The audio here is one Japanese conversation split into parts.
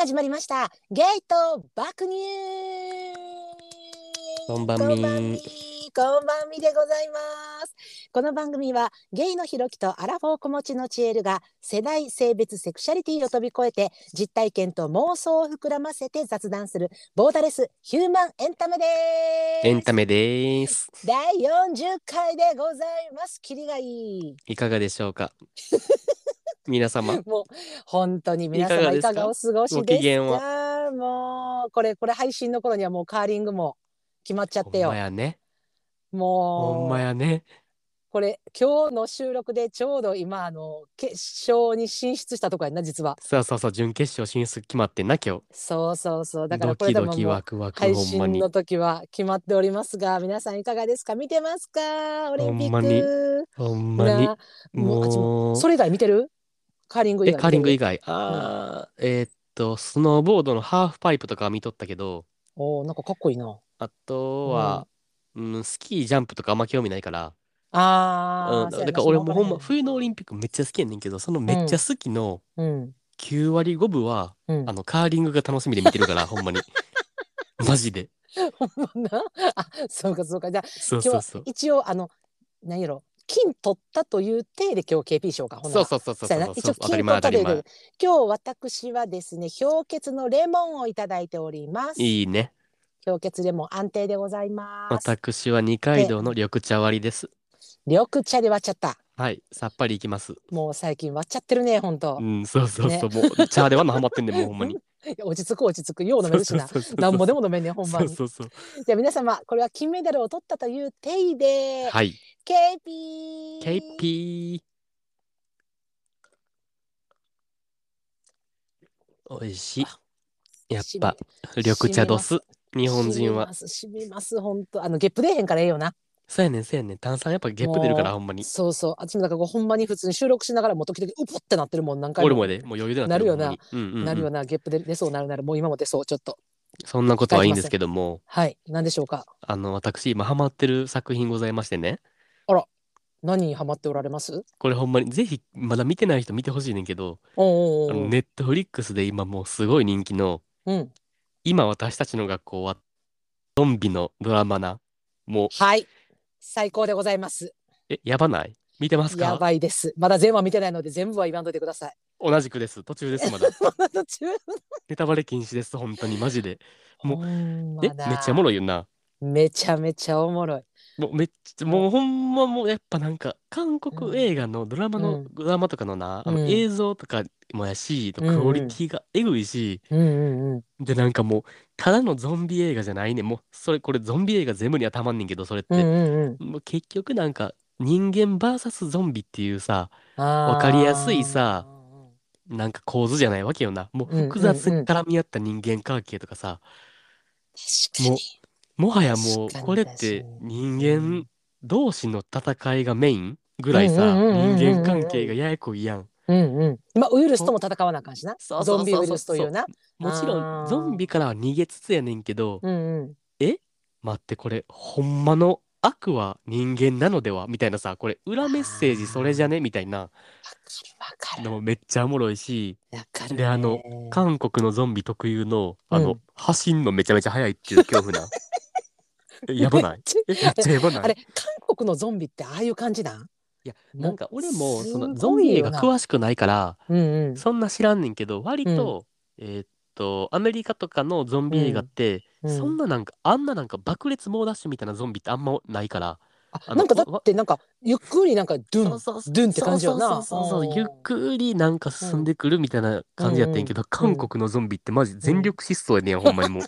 始まりました。ゲイと爆乳。こんばんみ。こんばんみ。でございます。この番組はゲイのひろきとアラフォー子持ちのチエルが世代性別セクシャリティを飛び越えて実体験と妄想を膨らませて雑談するボーダレスヒューマンエンタメです。エンタメです。第40回でございます。キリがいい。いかがでしょうか？皆様。もう本当に皆様いいかがお過ごしご機です嫌かもうこれこれ配信の頃にはもうカーリングも決まっちゃっほんてよまやね。ほもうんまやね。これ今日の収録でちょうど今あの決勝に進出したとこやんな実はそうそうそう、準決勝進出決まってんな、今そうそうそうだ日。からドキドキこれでもも配。信の時は決まっておりますが皆さんいかがですか？見てますか？オリンピッほんまにクほんまに。もう。それ以外見てる？カーリング以え、外カーリング以外。外。あー、えーっと、スノーボードのハーフパイプとかは見とったけど、おーなんかかっこいいな。あとは、うん、スキージャンプとかあんま興味ないから、うん、あーそうやなだから俺もほんま、冬のオリンピックめっちゃ好きやねんけど、そのめっちゃ好きのうん。9割5分は、うん。あの、カーリングが楽しみで見てるから、ほんまに。マジで。ほんまな。あそうかそうか。じゃあそうそうそう。一応あの何やろ金取ったという体で今日 KP しようかほんそうそうそうそうそう。一応金取ったで。今日私はですね氷結のレモンをいただいておりますいいね。氷結レモン安定でございます私は二階堂の緑茶割りです。緑茶で割っちゃったはい。さっぱりいきます。もう最近割っちゃってるねほんとうん、そうそうそう。もう、茶ではのハマってんねん、もうほんまに。落ち着く落ち着くよう飲めるしななんぼでも飲めんねんほんまに。じゃあ皆様これは金メダルを取ったという体で、はい。KP ケイピー。おいしい。やっぱ、緑茶どす。日本人は。しみますしみます本当あのゲップ出えへんからええよなそうやねん、そうやねん。炭酸やっぱゲップ出るから、ほんまに。そうそう。あっちのだからほんまに普通に収録しながらもう時々うぽってなってるもん何回も俺もやで、もう余裕でなってるなるよな。ほんまに。うんうんうん。なるよな。ゲップで出そうなるなる。もう今も出そうちょっと。そんなことはいいんですけども、はい。何でしょうか？あの、私、今ハマってる作品ございましてね。何にハマっておられます？これほんまにぜひまだ見てない人見てほしいねんけど、おうおうおうあのネットフリックスで今もうすごい人気のうん。今私たちの学校はゾンビのドラマなもうはい最高でございます。えやばない？見てますやかばいです。まだ全部は見てないので全部は言わんといてください。同じくです。途中ですまだ。途中。ネタバレ禁止です本当に。マジで。もうほんまえめっなちゃおもろいよな。めちゃめちゃおもろい。もうめっちゃもうほんまもうやっぱなんか韓国映画のドラマの、うん。ドラマとかのなあうん。の映像とかもやし、うんうん。クオリティがえぐいし、うんうんうん。でなんかもうただのゾンビ映画じゃないねもうそれこれゾンビ映画全部にはたまんねんけどそれって、うんうんうん。もう結局なんか人間 VS ゾンビっていうさわかりやすいさなんか構図じゃないわけよな。もう複雑に絡み合った人間関係とかさ、確かに。もはやもう確かにこれって人に間同士の戦いがメインぐらいさうんうんうんうんうん。人間関係がややこいやんうんうん。まあウイルスとも戦わなあかんしな。そうそうそうそう。ゾンビウイルスというな。もちろんゾンビからは逃げつつやねんけど、うんうん。待ってこれほんまの悪は人間なのではみたいなさこれ裏メッセージそれじゃね？みたいな。わかる。のもめっちゃおもろいし。わかるであの韓国のゾンビ特有のあの、うん。走んのめちゃめちゃ速いっていう恐怖な。えやばない？えめっちゃやばない？あれ韓国のゾンビってああいう感じなん？いやなんか俺もそのすゾンビ映画詳しくないからうんうん。そんな知らんねんけど割と、えーっとアメリカとかのゾンビ映画って、うん。そんななんかあんななんか爆裂猛ダッシュみたいなゾンビってあんまないからあなんかだってなんかゆっくりなんかドゥンそうそうそう。ドゥンって感じよな。そうそうそうそううんゆっくりなんか進んでくるみたいな感じやってんけど、韓国のゾンビってマジ全力疾走やねん、ほんまにもう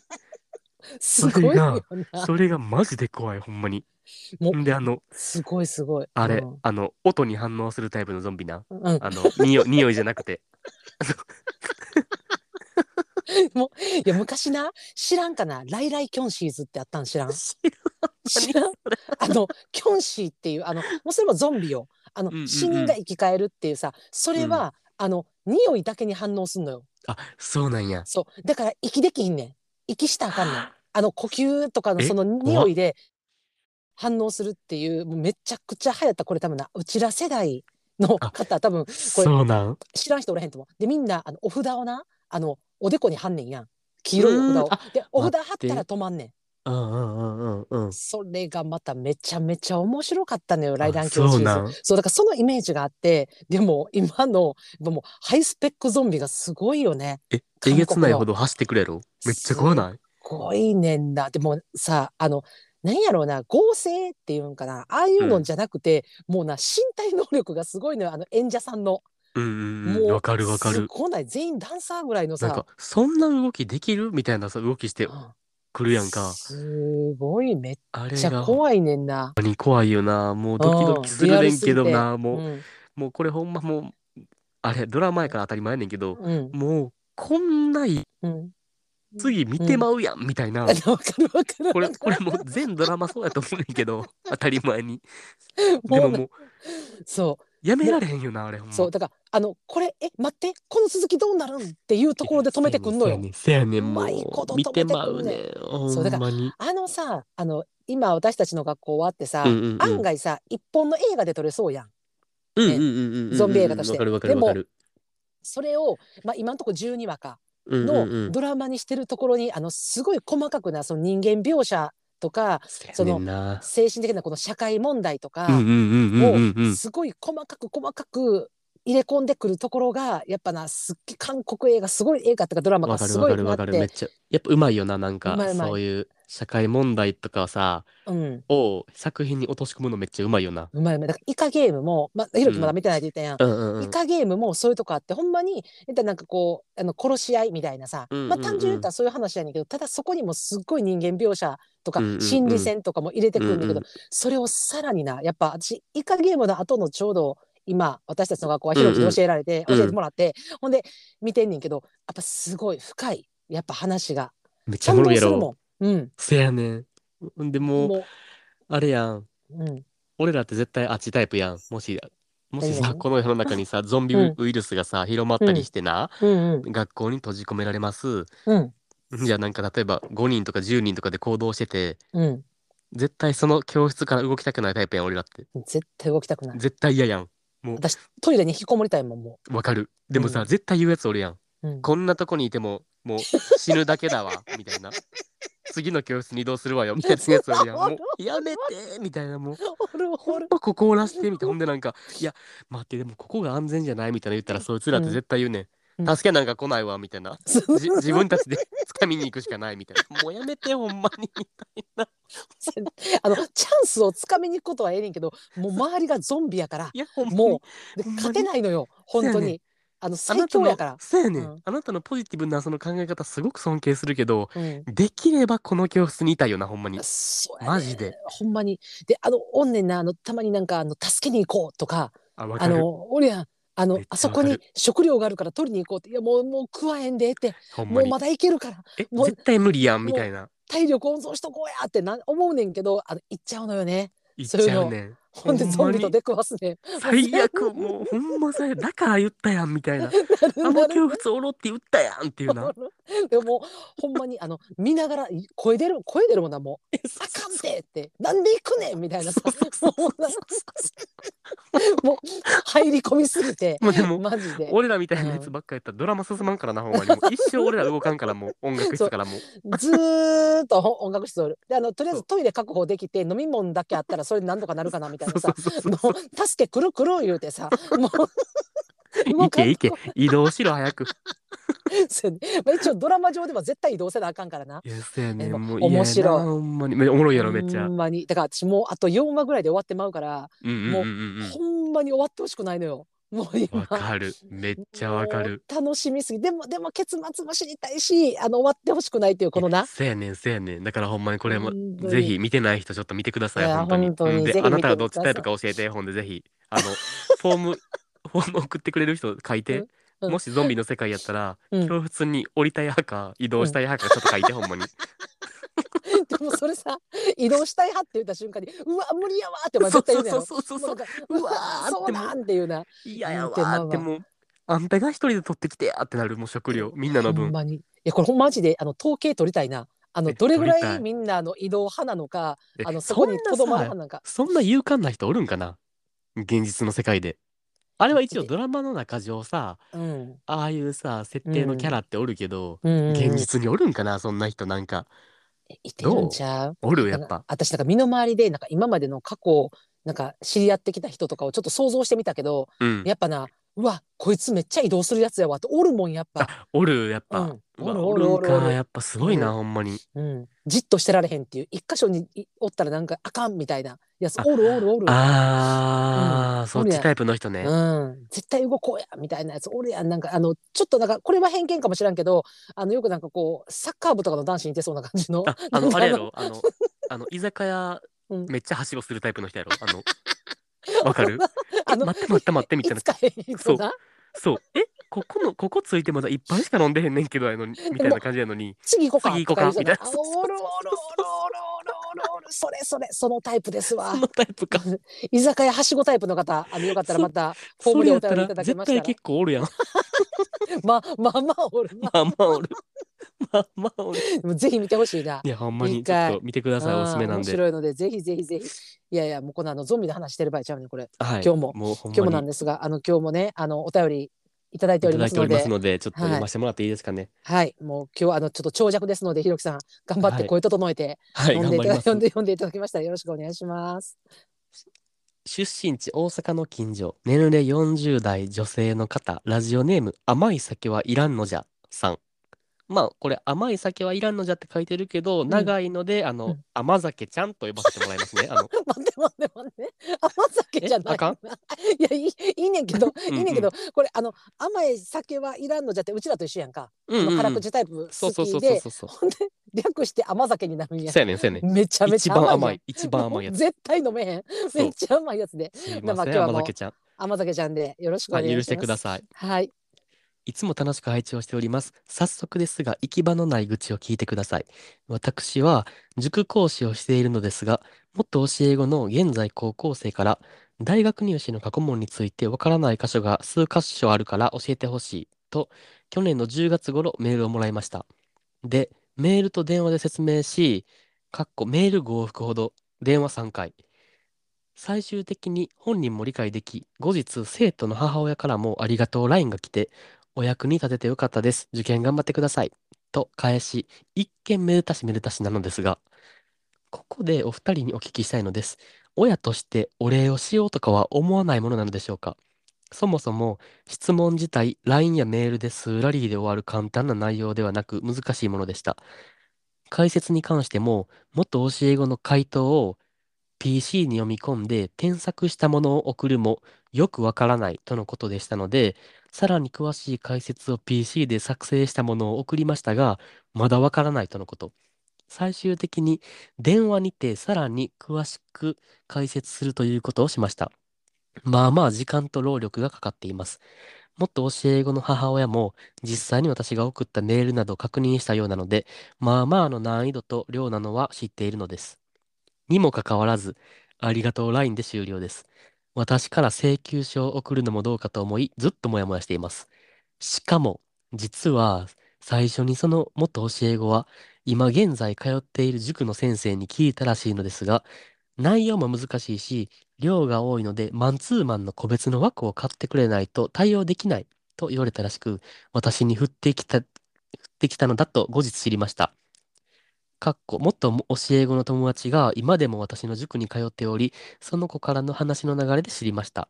すごいよなそれがマジで怖いほんまにもうんであのすごいすごい。あれ、うん。あの音に反応するタイプのゾンビな。うん。あの匂い匂いじゃなくて。もういや昔な知らんかな？ライライキョンシーズってあったん知らん？知知らん？あのキョンシーっていうあのもうそれもゾンビよ。あの、うんうんうん。死人が生き返るっていうさそれは、あの匂いだけに反応すんのよ。あそうなんや。そう。だから息できひんねん。息したらあかんねん。あ。の呼吸とかのえ？その匂いで反応するっていうもうめちゃくちゃ流行ったこれ多分なうちら世代の方多分これそうなん。知らん人おらへんと思う。でみんなあのお札をなあのおでこに貼んねんやん。黄色いお札を。でお札貼待ったら止まんねん。うんうんうんうんうん。それがまためちゃめちゃ面白かったのよライダーあ教シリーズそうだからそのイメージがあってでも今のもうハイスペックゾンビがすごいよね。え、えげつないほど走ってくれる？めっちゃ怖ない？すごいねんな。でもさあのなんやろうな合成っていうんかなああいうのじゃなくて、もうな身体能力がすごいのよあの演者さんのうんうんう。んわかるわかる。すごない？全員ダンサーぐらいのさなんか、そんな動きできるみたいなさ、動きしてうんくるやんか。すごいめっあれが、ちゃ怖いねんな。に怖いよな。もうドキドキするねんけどな。もう、うんもうこれほんまもう、あれ、ドラマやから当たり前やねんけど、うんもう、こんないうん、次見てまうやん、みたいな。わかるわかる。これ、これもう全ドラマそうやと思うねんけど、当たり前に。もうでももう、そやめられへんよな、あれほんま。うそうだからあのこれえ待ってこの続きどうなるんっていうところで止めてくんのよ。せやねん、もうまいことう。見て止めてくんねんまうねん。ほそうだからんまに。あのさあの今私たちの学校終わってさ、うんうんうん案外さ一本の映画で撮れそうやん。うんうんうんうんうん。ゾンビ映画としてわかるわかるわかる。それを、まあ、今のところ12話かのドラマにしてるところに、あのすごい細かくなその人間描写とかそやねんな。精神的なこの社会問題とかうんうんうんうんうんうん。をすごい細かく細かく入れ込んでくるところがやっぱなすっげえ韓国映画すごい映画とかドラマがわかるわかすごいなっるわかる。めって。ちゃ、やっぱうまいよな、なんか。うまいうまい。そういう社会問題とかさ、うん。を作品に落とし込むのめっちゃうまいよな。うまいうまい。だからイカゲームもまあひろきまだ見てないって言ったやん、うんうんうん。イカゲームもそういうとこあってほんまに言ったらなんかこうあの殺し合いみたいなさ、うんうんうん。まあ単純に言ったらそういう話やねんけどただそこにもすっごい人間描写とかうんうんうん。心理戦とかも入れてくるんだけど、うんうん。それをさらになやっぱ私イカゲームの後のちょうど今私たちの学校はひろきに教えられて、うんうん教えてもらって、ほんで見てんねんけどやっぱすごい深いやっぱ話がめっちゃおもろいやろ。うん、せやねん。でもあれやん。う、うん、俺らって絶対あっちタイプやん。もし、もしさ、この世の中にさ、ゾンビうんウイルスがさ、広まったりしてな、うんうん学校に閉じ込められます。うんじゃあなんか例えば5人とか10人とかで行動してて、うん絶対その教室から動きたくないタイプやん、俺らって。絶対動きたくない絶対嫌やん。私トイレに引きこもりたいもんもわかる。でもさ、うん絶対言うやつおるやん。う、うん、こんなとこにいても、もう死ぬだけだわ、みたいな。次の教室に移動するわよ、みたいなやつおるやん。もうやめてみたいな、もう。おるおるここをらしてみたいなほんでなんか、いや、待って、でもここが安全じゃないみたいな言ったら、そいつらって絶対言うねん。うん。助けなんか来ないわ、みたいな。じ自分たちで 掴みに行くしかないみたいな。もうやめて、ほんまに、みたいな。あのチャンスをつかみに行くことはええねんけどもう周りがゾンビやから。もう。勝てないのよ本当に。あのあ最強やから、そうやねん、うん。あなたのポジティブなその考え方すごく尊敬するけど、うん、できればこの教室にいたいよな、ほんまに。ね。マジで。ほんまに。であのおんねんなあのたまになんかあの助けに行こうとか。あ、の俺やんあのあそこに食料があるから取りに行こうっていやもうもう食わへんでって。もうまだいけるからえ、もう絶対無理やん、みたいな。体力温存しとこうやってな思うねんけどあの行っちゃうのよね言っちゃうねん。ほんでゾンビと出くわすねん最悪、もうほんま最悪。だから言ったやん、みたいな。あの教室おろって言ったやんっていうな。でももうほんまにあの見ながらい声出る声出るもんなもう「あかんて!」って「なんで行くねん!」みたいなもう入り込みすぎてまあでも、マジで俺らみたいなやつばっかやったらドラマ進まんからな、ほんまに。もう一生俺ら動かんから、もう音楽室からもう。ずーっと音楽室おるであのとりあえずトイレ確保できて飲み物だけあったらそれでなんとかなるかなみたいなさそうそうそうもう助けくるくる言うてさもう いけいけ、移動しろ、早く。まあ、一応ドラマ上では絶対移動せなあかんからな。いや、そうやね。ももう面白い。ほんまに。めおもろいやろ、めっちゃ。ほんまに。だから私もうあと4話ぐらいで終わってまうから、うんうんうんうんほんまに終わってほしくないのよもううん。今わかる。めっちゃわかる。楽しみすぎでもでも結末も知りたいしあの終わってほしくないっていうこのなそうやねん、そうやねん。だからほんまにこれも、ぜひ見てない人ちょっと見てください、いや本当に。本当にうんでぜひ見てあなたがどっちタイプか教えて、ほんでぜひ、あの、フォーム、フォーム送ってくれる人書いて、うんもしゾンビの世界やったら、うん教室に降りたい派か、移動したい派か、ちょっと書いて、ほんまに。でもそれさ移動したい派って言った瞬間にうわ無理やわってお前絶対言うねやろ。そうそうそうそうもうわそうなんっていうな。嫌やうんでまあまあわーってもう、あんたが一人で取ってきてやってなる、もう食料、みんなの分。ほんまに。いやこれほんまマジであの統計取りたいな。あのえどれぐら取りたいいみんなあの移動派なのかえあのそこにとどまる派なのか。そんな勇敢な人おるんかな現実の世界で。あれは一応ドラマの中上さ、うん。ああいうさ、設定のキャラっておるけど、うん。現実におるんかな、そんな人なんか。いてるんちゃう？おる、やっぱ。私なんか身の回りでなんか今までの過去なんか知り合ってきた人とかをちょっと想像してみたけどうん。やっぱなうわこいつめっちゃ移動するやつやわっておるもんやっぱ、あ、おる、やっぱ。うん。おるおるおるか、やっぱすごいな、おるほんまに。うん、じっとしてられへんっていう。一箇所にいおったらなんかあかんみたいなやおるおるおる。あー、うん。そっちタイプの人ね。うん、絶対動こうやみたいなやつおるやん。なんかあのちょっとなんかこれは偏見かもしらんけどあのよくなんかこうサッカー部とかの男子にいてそうな感じのあ、あの、あれやろ、あの、あの、居酒屋うん、めっちゃはしごするタイプの人やろ？あの、わかる？あの待って待って待ってみたいな。いつかへん人な？そう。え、ここの、ここついてまだ一杯しか飲んでへんねんけど、やのに、みたいな感じやのに。次行こうか次行こうかみたいな。おるおるおるおるそれそれそのタイプですわそのタイプか。居酒屋はしごタイプの方あのよかったらまたフォーそムでお便りいただけましたら絶対結構おるやん。ままあまあおるなまあまあおる。まあまあおる。でもぜひ見てほしいないや、ほんまにちょっと見てください。おすすめなんで。面白いのでぜひぜひぜひいやいやもうこのあのゾンビの話してる場合ちゃうねこれはい。今日もも今日もなんですがあの今日もねあのお便りいただいておりりますのでますので、ちょっと読ませてもらっていいですかね。はいもう今日はあのちょっと長尺ですのでひろきさん頑張っはいて声整えてはい、読んでいただ、頑張ります読ん。で読んでいただきましたらよろしくお願いします。出身地大阪の近所、年齢40代女性の方、ラジオネーム、甘い酒はいらんのじゃ、さん。まあ、これ、甘い酒はいらんのじゃって書いてるけど、ん。長いので、あの、うん。甘酒ちゃんと呼ばせてもらいますね。あの、待って待って待って。甘酒じゃないえあかん？いやいいいいねんけど うんいいねんけどこれあの甘い酒はいらんのじゃってうちらと一緒やんか、うんうん。うん辛口タイプそうそうそう好きでそうそう。ほんで略して甘酒になるんや。そうやねん、そうやねん。めちゃめ一ちゃ甘いやん。番甘い、一番甘いやつ。絶対飲めへん。そう。めっちゃ甘いやつで。すいまません、あ今日はもう甘酒ちゃん。甘酒ちゃんでよろしくお願いします、はい、許してください。はいいつも楽しく拝聴しております。早速ですが、行き場のない愚痴を聞いてください。私は塾講師をしているのですが、元教え子の現在高校生から、大学入試の過去問についてわからない箇所が数箇所あるから教えてほしいと、去年の10月頃メールをもらいました。で、メールと電話で説明し、かっこメール5往復ほど、電話3回。最終的に本人も理解でき、後日生徒の母親からもありがとう LINE が来て、お役に立ててよかったです。受験頑張ってください。と返し、一見めでたしめでたしなのですが、ここでお二人にお聞きしたいのです。親としてお礼をしようとかは思わないものなのでしょうかそもそも質問自体 LINE やメールで数ラリーで終わる簡単な内容ではなく難しいものでした。解説に関しても元教え子の回答を PC に読み込んで添削したものを送るもよくわからないとのことでしたので、さらに詳しい解説を PC で作成したものを送りましたが、まだわからないとのこと。最終的に電話にてさらに詳しく解説するということをしました。まあまあ時間と労力がかかっています。元教え子の母親も実際に私が送ったメールなどを確認したようなので、まあまあの難易度と量なのは知っているのです。にもかかわらず、ありがとう LINE で終了です。私から請求書を送るのもどうかと思い、ずっともやもやしています。しかも、実は、最初にその元教え子は、今現在通っている塾の先生に聞いたらしいのですが、内容も難しいし、量が多いので、マンツーマンの個別の枠を買ってくれないと対応できないと言われたらしく、私に振ってきた、振ってきたのだと後日知りました。かっこ、元教え子の友達が今でも私の塾に通っており、その子からの話の流れで知りました。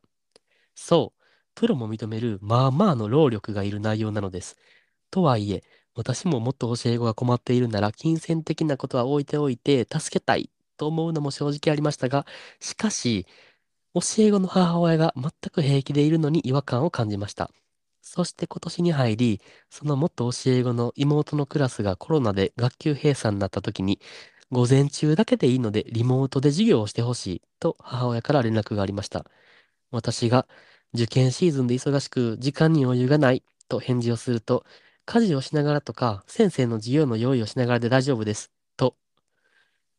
そう、プロも認めるまあまあの労力がいる内容なのです。とはいえ、私も元教え子が困っているなら、金銭的なことは置いておいて、助けたいと思うのも正直ありましたが、しかし、教え子の母親が全く平気でいるのに違和感を感じました。そして今年に入り、その元教え子の妹のクラスがコロナで学級閉鎖になった時に、午前中だけでいいのでリモートで授業をしてほしいと母親から連絡がありました。私が受験シーズンで忙しく時間に余裕がないと返事をすると、家事をしながらとか先生の授業の用意をしながらで大丈夫ですと、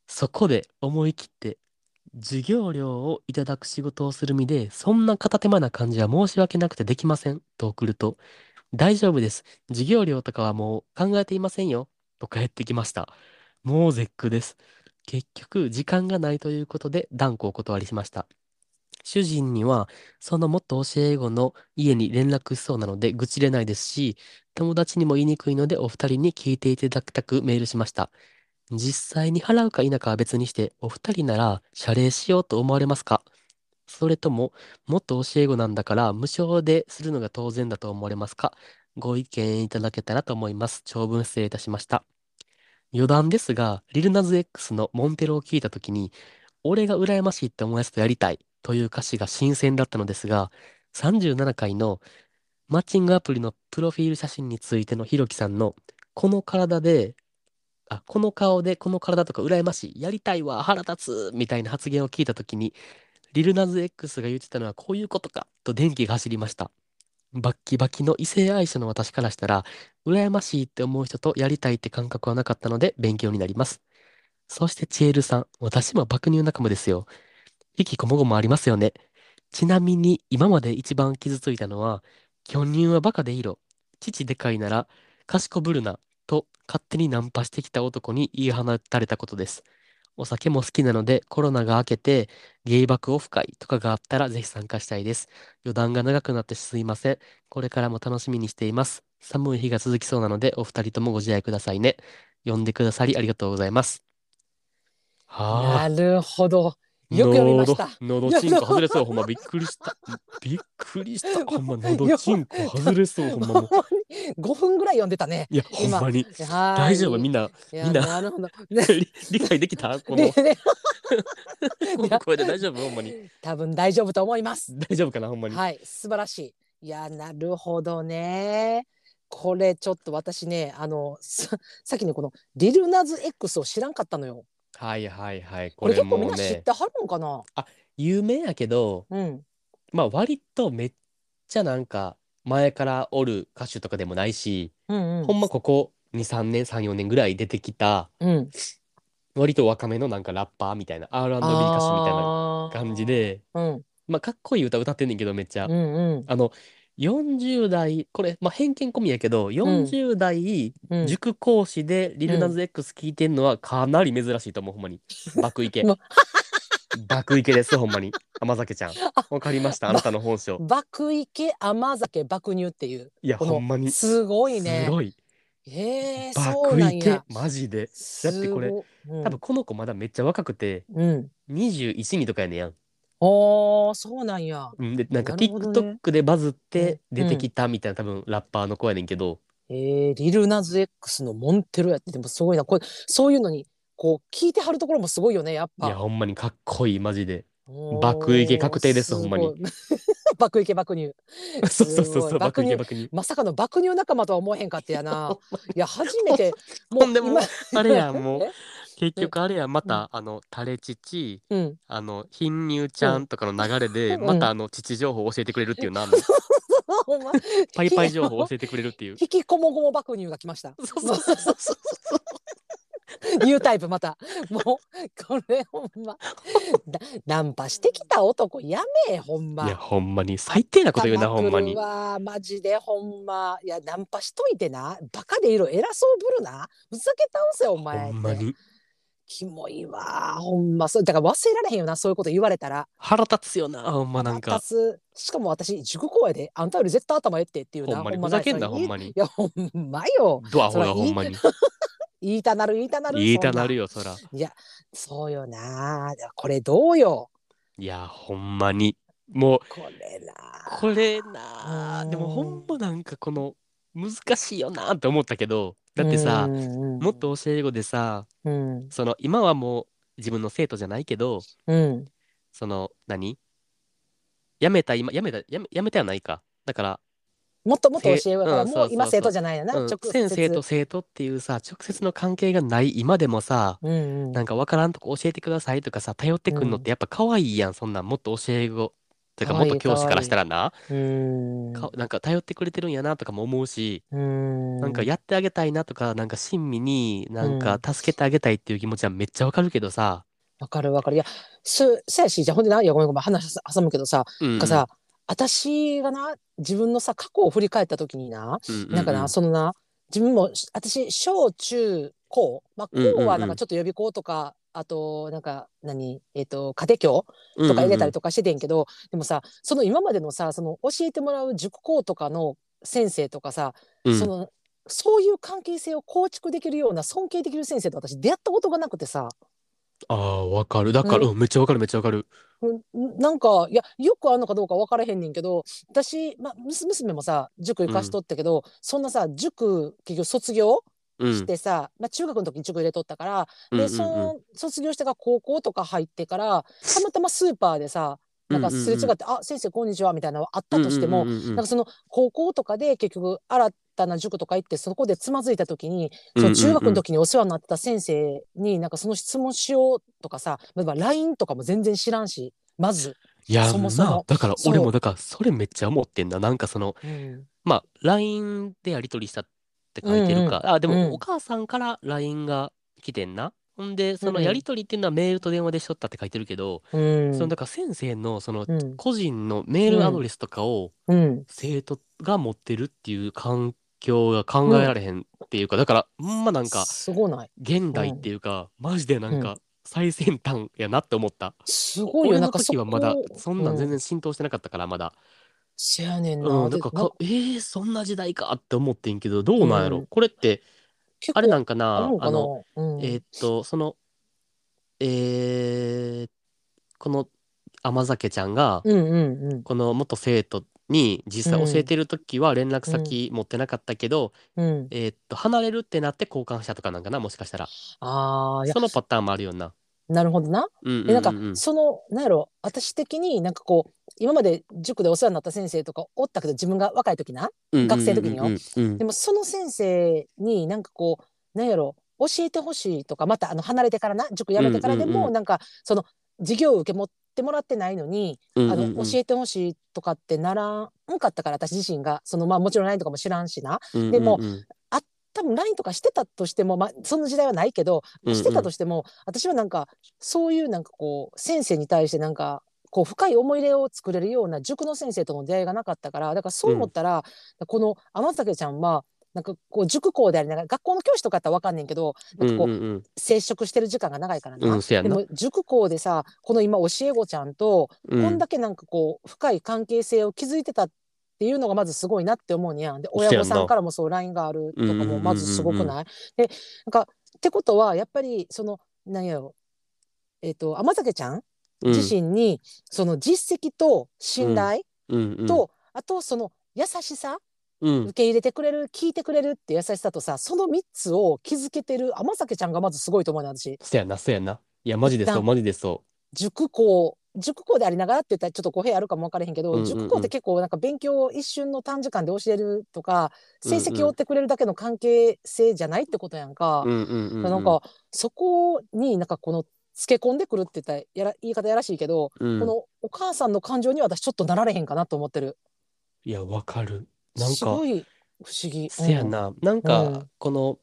そこで思い切って授業料をいただく仕事をする身で、そんな片手間な感じは申し訳なくてできませんと送ると、大丈夫です。授業料とかはもう考えていませんよ。と返ってきました。もう絶句です。結局、時間がないということで断固お断りしました。主人には、そのもっと教え子の家に連絡しそうなので愚痴れないですし、友達にも言いにくいのでお二人に聞いていただきたくメールしました。実際に払うか否かは別にして、お二人なら謝礼しようと思われますか？それとも、もっと教え子なんだから無償でするのが当然だと思われますか？ご意見いただけたらと思います。長文失礼いたしました。余談ですが、リルナズ X のモンテロを聞いたときに、俺が羨ましいって思うやつとやりたいという歌詞が新鮮だったのですが、37回のマッチングアプリのプロフィール写真についてのひろきさんの、この体で、あ、この顔でこの体とか羨ましい、やりたいわ、腹立つ、みたいな発言を聞いたときに、リルナズ X が言ってたのはこういうことか、と電気が走りました。バッキバキの異性愛者の私からしたら、羨ましいって思う人とやりたいって感覚はなかったので勉強になります。そしてチエルさん、私も爆乳仲間ですよ。引きこもごもありますよね。ちなみに今まで一番傷ついたのは、巨乳はバカでいいろ。父でかいなら賢ぶるな。と勝手にナンパしてきた男に言い放たれたことです。お酒も好きなのでコロナが明けてゲイバクオフ会とかがあったらぜひ参加したいです。余談が長くなってすいません。これからも楽しみにしています。寒い日が続きそうなのでお二人ともご自愛くださいね。読んでくださりありがとうございます。はあ。なるほど。よく読みました。喉、喉チンコ外れそう、ほんまびっくりした。びっくりした。ほんま喉チンコ外れそう、ほんまもう。5分ぐらい読んでたね。いや、ほん今まに。大大丈夫？みんな、みんななるほど。ね理 理解できた？この、この声で大丈夫？ほんまに。多分大丈夫と思います。大丈夫かな？ほんまに。はい、素晴らしい。いや、なるほどね。これちょっと私ね、あの、ささっきね、このリルナズ X を知らんかったのよ。はいはいはい。これこれ結構みんな知っね、てはるのかな？有名やけど、うん。まあ割とめっちゃなんか、前からおる歌手とかでもないし、うんうん。ほんまここ2、3年、3、4年ぐらい出てきた、うん。割と若めのなんかラッパーみたいな、R&B 歌手みたいなあー感じ。で、うん。まあかっこいい歌歌ってんねんけどめっちゃう。んうん。あの、40代、これ、まあ偏見込みやけど、40代うん。塾講師でリルナズ X 聞いてんのはかなり珍しいと思う、ほんまに。爆イケもう。爆イケです、ほんまに。甘酒ちゃん。わかりました、あなたの本性。爆池甘酒爆乳っていう。いや、このほんまに。すすごいね。ごい。へえ、そう爆イケなんや。、マジで。すだってこれうん多分この子まだめっちゃ若くて、うん。21、2とかやねんやん。おー、そうなんや。うんで、なんかなるほどね TikTok でバズってうん出てきたみたいな多分ラッパーの子やねんけど、えー、リルナズ X のモンテロやってでもすごいな。これそういうのにこう聞いてはるところもすごいよね。やっぱ。いや、ほんまにかっこいい、マジで。爆イケ確定ですほんまに。爆イケ爆乳。そうそうそうそう、爆イケ爆爆乳。まさかの爆乳仲間とは思えへんかったやな。いや初めてほんでも今あれやんもうえ？結局あれやんまた、あのタレ父うん。あの貧乳ちゃんとかの流れで、うんまたあの父情報教えてくれるっていうな、あのほんまパイパイ情報教えてくれるっていう。引きこもごも爆乳が来ました。そうそうそうそうそう。ニュータイプまた。もうこれほんま。だナンパしてきた男やめえほんま。いやほんまに最低なこと言うなほんまに。わマジでほんまいやナンパしといてなバカでいろ偉そうぶるなふざけ倒せおほ前ってんまにキモいわほんま。そうだから忘れられへんよなそういうこと言われたら。腹立つよなほんまなんか。立つ。しかも私塾講やであんたより絶対頭ええってっていうなほんまに。まふざけんなほんまに。いやほんまよ。ドアホがほんまに。言いたなる言いたなる言いたなるよよそら。いやそうよなこれどうよ？いやほんまに。もうこれなこれなうん。でもほんまなんかこの難しいよなって思ったけどだってさももっと教え子でさうん。その今はもう自分の生徒じゃないけどうん。その何？辞めた今辞めた辞め辞めてはないか。だから、もっともっと教えようから、もう今生徒じゃないよな、うん直接。先生と生徒っていうさ直接の関係がない今でもさうんうん。なんかわからんとこ教えてくださいとかさ頼ってくんのってやっぱ可愛いやんそんなん。もっと教え子てか可愛いもっと教師からしたらな。うーんかなんか頼ってくれてるんやなとかも思うしうなんかやってあげたいなとかなんか親身になんかう助けてあげたいっていう気持ちはめっちゃわかるけどさ、わかるわかる。いやすそうやしじゃあほんでないやごめんごめん話挟むけどさ、うんうん。なんかさ私がな自分のさ過去を振り返った時にな、うんうなんかなそのな自分も私小中高まあうんうんうん高はなんかちょっと予備校とかあとなんか何？えっ、と家庭教うんとか入れたりととかしててんけど、でもさその今までのさその教えてもらう塾講とかの先生とかさ、うんそのそういう関係性を構築できるような尊敬できる先生と私出会ったことがなくてさああ、わかる。だから、うんうん、めっちゃわかる、めっちゃわかる。うんなんかいやよくあんのかどうか分からへんねんけど私、まあ、娘もさ塾行かしとったけど、そんなさ塾結局卒業うん。してさ、まあ、中学の時に塾入れとったから、うんうんうん。でその卒業してから高校とか入ってから たまたまスーパーでさなんかすれ違って「あ先生こんにちは」みたいなのあったとしても、うんうんうんうん。なんかその高校とかで結局新たな塾とか行ってそこでつまずいた時にその中学の時にお世話になってた先生になんかその質問しようとかさ例えば LINE とかも全然知らんしまず。いや、そもそも。なだから俺もだからそれめっちゃ思ってんだ。なんかその、うん。まあ、LINE でやり取りしたって書いてるか。あ、でうん。もお母さんから LINE が来てんな。ほんで、そのうんやり取りっていうのはメールと電話でしとったって書いてるけど、うん。そのだから先生のそのうん。個人のメールアドレスとかをうん。生徒が持ってるっていう環境が考えられへんっていうか、だから、ほんまなんかすごない。現代っていうか、マジでなんか最先端やなって思った。すごいよ。なんか時はまだこそんなん全う然浸透してなかったからまだ。せやねんな、うなだからか、えー、そんな時代かって思ってんけど、どうなんやろ、うん。これって、あれなんかあな？あの、うん。えーっと、その、えー、この甘酒ちゃんが、うんうんうん。この元生徒に実際教えてる時は連絡先持ってなかったけど、うん。えーっと、離れるってなって交換したとかなんかな、もしかしたら。ああいや。そのパターンもあるよな。なるほどな。でなんかうん。そのなんやろ私的になんかこう今まで塾でお世話になった先生とかおったけど自分が若い時な学生の時によ。でもその先生になんかこうなんやろ教えてほしいとかまたあの離れてからな塾辞めてからでもなんかその授業を受け持ってもらってないのにあの教えてほしいとかってならんかったから私自身が。そのまあもちろん LINE とかも知らんしな。でも多分 LINE とかしてたとしても、まあ、その時代はないけどうんうん。してたとしても、私はなんかそういうなんかこう先生に対してなんかこう深い思い入れを作れるような塾の先生との出会いがなかったからだからそう思ったら、この天酒ちゃんはなんかこう塾校でありながら学校の教師とかやったら分かんねんけどなんかこう、うんうんうん。接触してる時間が長いからな。うんでも塾校でさこの今教え子ちゃんとうん。こんだけなんかこう深い関係性を築いてたっていうのがまずすごいなって思うにやん。で親御さんからもそう LINE があるとかもまずすごくない？でなんかってことはやっぱりその何やろ。えっ、と天酒ちゃん？うん。自身にその実績と信頼うん。うんと、あとその優しさ？うん。受け入れてくれる聞いてくれるって優しさとさその3つを築けてる天酒ちゃんがまずすごいと思うね私。そやな、そやな。いや、マジでそう、マジでそ塾校塾校でありながらって言ったらちょっと語弊あるかも分からへんけど、うんうんうん塾校って結構なんか勉強を一瞬の短時間で教えるとか成績を追ってくれるだけの関係性じゃないってことやんか。う。うんうんうんうん。なんかそこになんかこのつけ込んでくるって言ったらやら言い方やらしいけど、うん、このお母さんの感情には私ちょっとなられへんかなと思ってる。いや、わかる。なんかすご、い不思議。せやな、なんうかん、この、わ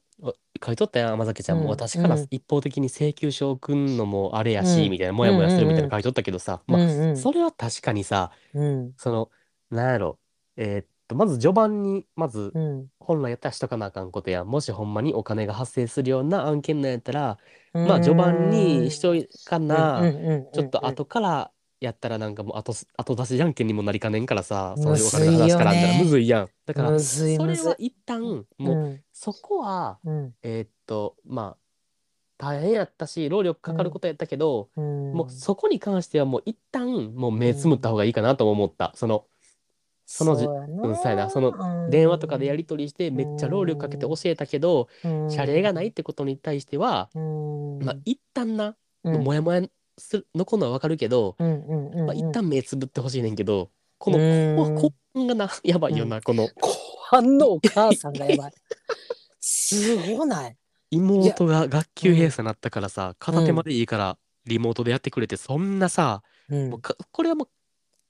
書いとったやん、甘酒ちゃんも、うん私からうん。一方的に請求書を送んのもあれやし、うん。みたいな、もやもやするみたいな書いとったけどさ、うん。まあ、うんうん。それは確かにさ、うん。その、なんやろ、えーっと、まず序盤に、まず、うん。本来やったらしとかなあかんことやん。もしほんまにお金が発生するような案件なんやったら、まあ序盤にしといかな、ちょっと後からやったらなんかもう後す後出しじゃんけんにもなりかねんからさ、そういうお金の話からあったらむずいやん。だから、むそずいむずい。れは一旦、もう、そこは、うん。えーっと、まあ、大変やったし、労力かかることやったけど、うん。もうそこに関してはもう一旦、もう目つむった方がいいかなとも思った。その、そのじうやな。うん、そうやな、その電話とかでやり取りしてめっちゃ労力かけて教えたけど、謝礼がないってことに対しては、うん。まあ一旦な、うん。もやもやする残るのはわかるけど、うんうんうんうんまあ、一旦目つぶってほしいねんけど、このうん後半がな、やばいよな、この後半のお母さんがやばい。すごない。妹が学級閉鎖になったからさ、片手までいいからリモートでやってくれて、そんなさ、うんもうかこれはも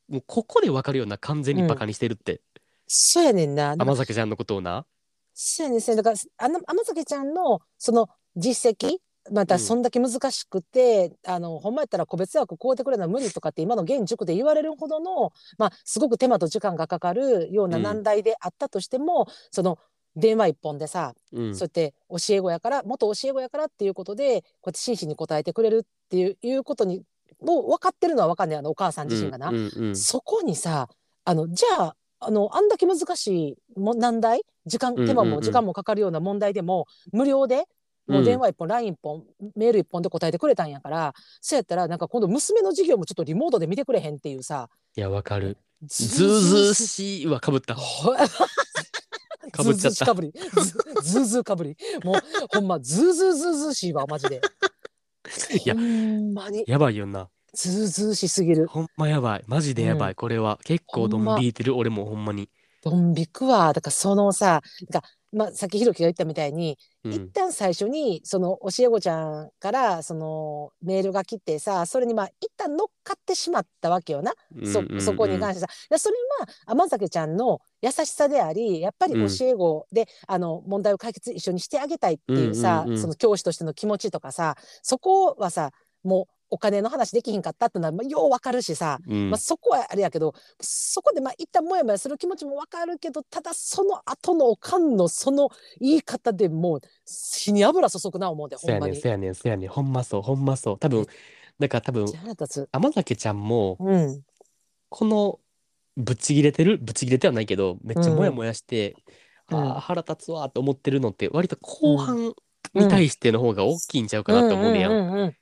う、もうここでわかるような完全にバカにしてるって、そうやねんな。甘酒ちゃんのことをな。そうやねんそうやねんだからあの天崎ちゃんのその実績またうん。そんだけ難しくて、あのほんまやったら個別枠こうてくれるのは無理とかって今の現塾で言われるほどの、まあ、すごく手間と時間がかかるようなうん。難題であったとしても、その電話一本でさ、うん。そうやって教え子やから元教え子やからっていうことでこうやって真摯に答えてくれるっていういうことにもう分かってるのは分かんないあのお母さん自身がな。うんうんうん。そこにさあのじゃああのあんだけ難しいも難題時間うんうんうん。手間も時間もかかるような問題でも無料でもう電話一本、LINE 一本メール一本で答えてくれたんやからそうやったらなんか今度娘の授業もちょっとリモートで見てくれへんっていうさ。いやわかる。ずずうずうしいわかぶった。ほかぶ っちゃった。かぶり。ずずうずうかぶり。もうほんまずうずうずうずうしいわマジで。いやほんまに。やばいよな。ずうずうしすぎる。ほんまやばい。マジでやばい、うんこれは。結構どんびいてる俺もほんまに。ドン引くわ。だからそのさだから、まあ、さっきひろきが言ったみたいにうん。一旦最初にその教え子ちゃんからそのメールが来てさそれにまあ一旦乗っかってしまったわけよな、そそこに関してさ。でそれは甘酒ちゃんの優しさでありやっぱり教え子で、あの問題を解決一緒にしてあげたいっていうさ、うん。うんうんその教師としての気持ちとかさそこはさもうお金の話できひんかったってのはまあようわかるしさ、うん。まあ、そこはあれやけどそこでまあ一旦モヤモヤする気持ちもわかるけどただその後のおかんのその言い方でもう火に油注ぐな思うでほんまに。そやねんそやねん。そやねんほんまそうほんまそう。多分だから多分じゃあ腹立つ。甘酒ちゃんもうん。このぶっちぎれてる？ぶっちぎれてはないけどめっちゃうんモヤモヤして、うん。ああ腹立つわと思ってるのって割と後半に対しての方が大きいんちゃうかなと思うねやん。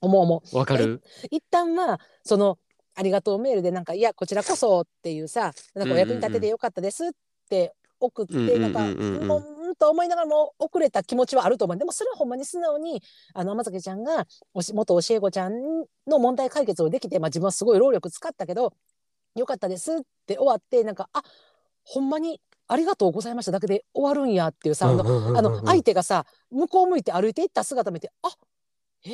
思う思う。わかる？一旦はそのありがとうメールでなんかいやこちらこそっていうさなんかお役に立ててよかったですって送って、うんうんなんかもううんと思いながらも遅れた気持ちはあると思う。でもそれはほんまに素直にあの甘酒ちゃんがおし元教え子ちゃんの問題解決をできて、まあ、自分はすごい労力使ったけどよかったですって終わってなんかあほんまにありがとうございましただけで終わるんやっていうさ、あのうんうんうんうん。あの相手がさ向こう向いて歩いていった姿見てあえー、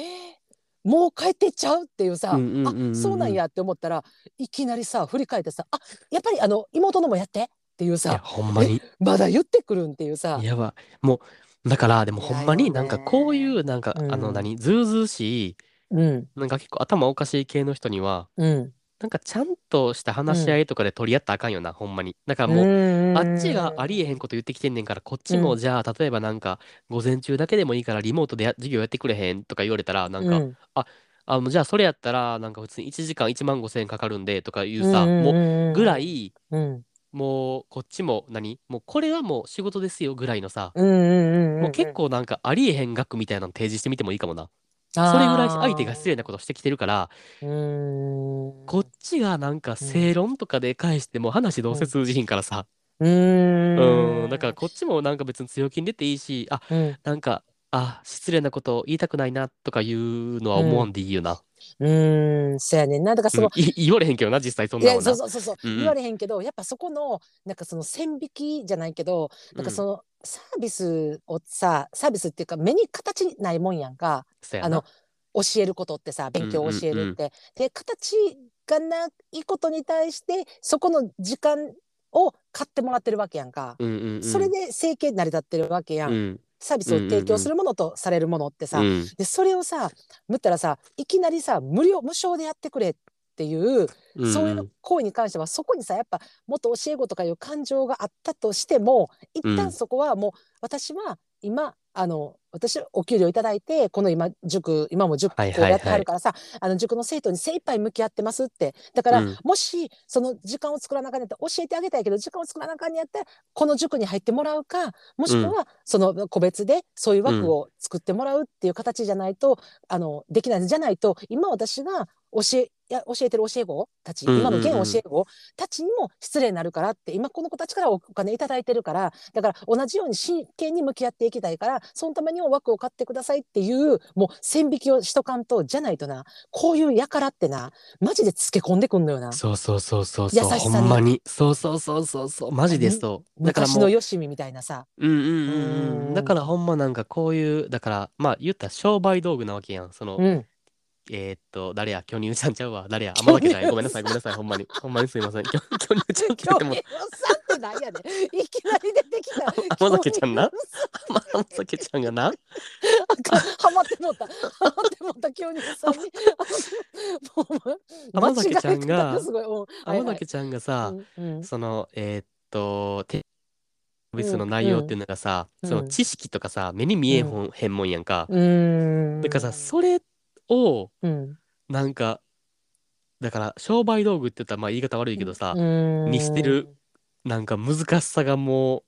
もう帰ってっちゃうっていうさ、うんうんうんうん。うんあそうなんやって思ったらいきなりさ振り返ってさあやっぱりあの妹のもやってっていういやさほんまに。まだ言ってくるんっていうさ。やばい。もうだからでもほんまになんかこういうなんか、うん。あの何ずうずうしいうん。なんか結構頭おかしい系の人にはうんなんかちゃんとした話し合いとかで取り合ったらあかんよな、ほんまに。だからもう、もあっちがありえへんこと言ってきてんねんから、こっちもうんじゃあ、例えばなんか、午前中だけでもいいからリモートでや授業やってくれへんとか言われたら、なんか、うん。あ、もうじゃあそれやったら、なんか普通に1時間1万5千円かかるんでとかいうさ、もうもぐらい、うん。もうこっちも何？もうこれはもう仕事ですよぐらいのさ、もう結構なんかありえへん額みたいなの提示してみてもいいかもな。それぐらい相手が失礼なことしてきてるから、こっちがなんか正論とかで返しても話どうせ通じひんからさ、うーうん、だからこっちもなんか別に強気に出ていいし、あ、うん。なんか、あ、失礼なこと言いたくないなとかいうのは思わんでいいよな。うーんそうやねんな。だからその、うん。い言われへんけどな、実際そんなもんな。そうそうそうそう、うん。うん言われへんけどやっぱそこのなんかその線引きじゃないけどなんかそのサービスをさサービスっていうか目に形ないもんやんか。あの教えることってさ勉強を教えるって。で形がないことに対してそこの時間を買ってもらってるわけやんか。うんうんうん、それで生計成り立ってるわけやん。うん、サービスを提供するものとされるものってさ、うん。でそれをさむったらさいきなりさ無料無償でやってくれっていううんそういう行為に関してはそこにさやっぱ元教え子とかいう感情があったとしても一うん。旦そこはもう私は今あの私お給料いただいてこの今塾今も塾はいはいはい。やってはるからさ、あの塾の生徒に精一杯向き合ってますって。だから、うん。もしその時間を作らなあかんやったら教えてあげたいけど時間を作らなあかんやったらこの塾に入ってもらうかもしくはその個別でそういう枠を作ってもらうっていう形じゃないと、あのできないんじゃないと今私が教えや教えてる教え子たち、今の現教え子たちにも失礼になるからって今この子たちからお金いただいてるからだから同じように真剣に向き合っていきたいからそのためにも枠を買ってくださいっていうもう線引きをしとかんとじゃないとなこういう輩ってなマジでつけ込んでくんのよなそうそうそうそうそう、優しさにほんまに。そうそうそうそうそう、マジでそう。だから昔のよしみみたいなさ。うんうんうん。だからほんまなんかこういう、だからまあ言ったら商売道具なわけやん。その、うんえーっと、誰や、巨乳ちゃんちゃうわ。誰や、甘酒ちゃんや。ごめんなさい、ごめんなさい、ほんまに。ほんまにすいません。巨巨乳ちゃんって言っても。今日、さんってなんやねん。いきなり出てきた。甘酒ちゃんな？甘酒ちゃんがな？ハマってもった。ハマってもった、急にさんに。もう甘酒ちゃんが間違えてた。すごい。うん。はいはい。甘酒ちゃんがさ、うんうん。その、えーっと、てビスの内容っていうのがさ、うん。その知識とかさ、目に見えへんもんやんか。うーん。だからさ、それを、うん。なんか、だから、商売道具って言ったら、まあ言い方悪いけどさ、ににしてるなんか難しさがも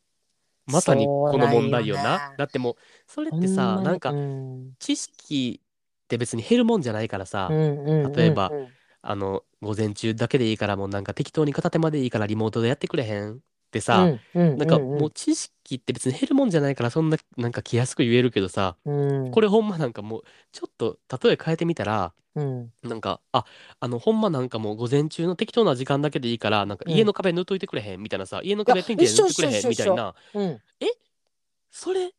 う、まさにこの問題よな。なだってもう、それってさ、なんか、知識って別に減るもんじゃないからさ、例えばあの、午前中だけでいいから、もうなんか適当に片手までいいからリモートでやってくれへんってさ、なんかもう知識って別に減るもんじゃないから、そんななんか気安く言えるけどさ、うん。これほんまなんかもう、ちょっと例え変えてみたら、うん。なんか、あ、あの、ほんまなんかもう午前中の適当な時間だけでいいから、なんかうん。家の壁塗っといてくれへんみたいなさ、家の壁ペンキで塗ってくれへんみたいな、うん。それ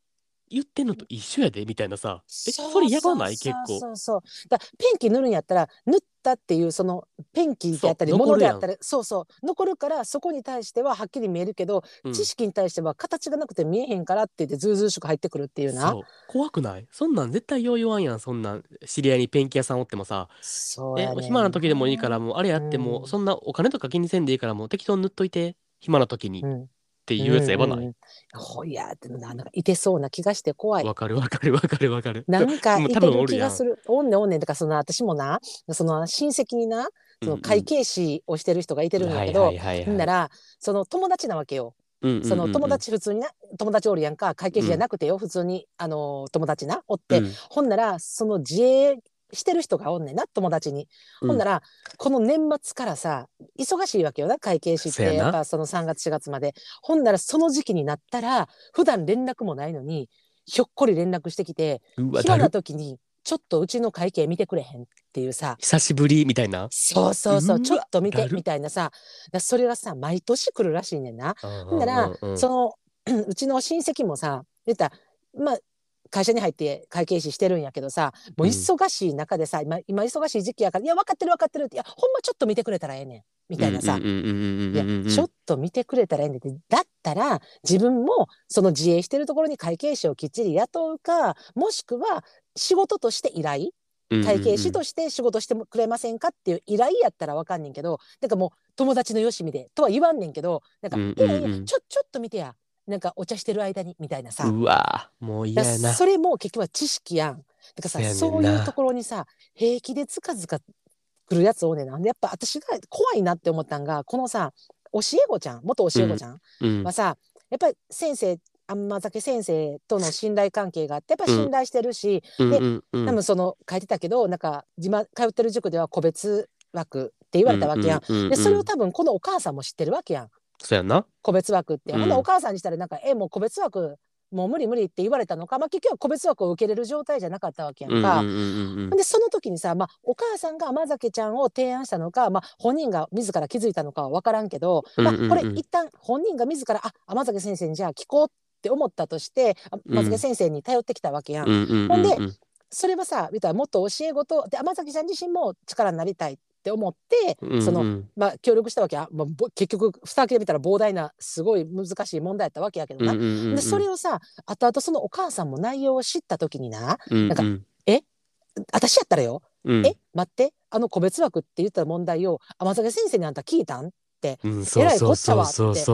言ってんのと一緒やでみたいなさ、え、それやばない？結構。そうそうだペンキ塗るんやったら塗ったっていうそのペンキであったり物であったりそうそう。残るからそこに対してははっきり見えるけど、うん。知識に対しては形がなくて見えへんからって言ってずうずうしく入ってくるっていうな。怖くない？そんなん絶対よう言わんやん、そんなん。知り合いにペンキ屋さんおってもさ、えそうやねん、暇な時でもいいから、もうあれやっても、うん。そんなお金とか気にせんでいいから、もう適当に塗っといて、暇な時に。っうんていうやつやばない？うんうんほいやってななんかいてそうな気がして怖い。わかるわかるわかるわかる。なんかもいうてる気がする。おん。ねんおんねん。だからその私もなその親戚になその会計士をしてる人がいてるんだけど、んならその友達なわけよ。うんうんうんうん。その友達普通にな友達おるやんか。会計士じゃなくてよ、普通にあの友達なおって、うん。ほんならその自営してる人がおんねんな友達に。ほんならこの年末からさ忙しいわけよな会計士ってやっぱその3月4月まで。ほんならその時期になったら普段連絡もないのにひょっこり連絡してきて暇な。時にちょっとうちの会計見てくれへんっていうさ久しぶりみたいな。そうそうそうちょっと見てみたいなさだそれがさ毎年来るらしいねんな。ほんなら、うんうんうんその うちの親戚もさ言ったらまあ会社に入って会計士してるんやけどさもううん。忙しい中でさ、今今忙しい時期やから「いや分かってる分かってる」って「いやほんまちょっと見てくれたらええねん」みたいなさ。うんうんうんうんうんいやうんうんちょっと見てくれたらええねんってだったら自分もその自営してるところに会計士をきっちり雇うかもしくは仕事として依頼会計士として仕事してくれませんかっていう依頼やったらわかんねんけどなんかもう友達のよしみでとは言わんねんけどなんか、うんうんうんいやいやちょちょっと見てやなんかお茶してる間にみたいなさ、うわもう嫌やな。だそれも結局は知識やん。だからさそういうところにさ平気でつかずか来るやつをねな。んでやっぱ私が怖いなって思ったんがこのさ教え子ちゃん元教え子ちゃんうん。はさ、やっぱり先生甘酒先生との信頼関係があってやっぱ信頼してるし、うんでうんうん。多分その書いてたけどなんか自慢通ってる塾では個別枠って言われたわけやん。ううううでそれを多分このお母さんも知ってるわけやんそうやな。個別枠って。うんほんならお母さんにしたらなんか「えもう個別枠もう無理無理」って言われたのか、まあ、結局は個別枠を受けれる状態じゃなかったわけやんか。でその時にさ、まあ、お母さんが甘酒ちゃんを提案したのか、まあ、本人が自ら気づいたのかは分からんけど、まあうんうんうんこれ一旦本人が自らあ甘酒先生にじゃあ聞こうって思ったとしてあ甘酒先生に頼ってきたわけやん。うんうんうんほんでうんそれはさ言ったらもっと教え子とで甘崎さん自身も力になりたいって思って、うんそのうんまあ、協力したわけや、まあ、ぼ結局蓋開けてみたら膨大なすごい難しい問題やったわけやけどな。うんうんうんうん。でそれをさ後々そのお母さんも内容を知った時になうんうん。なんか私やったらよ、うん。え待ってあの個別枠って言った問題を甘酒先生にあんた聞いたん？うんそうえらいそうそうこっちゃわって。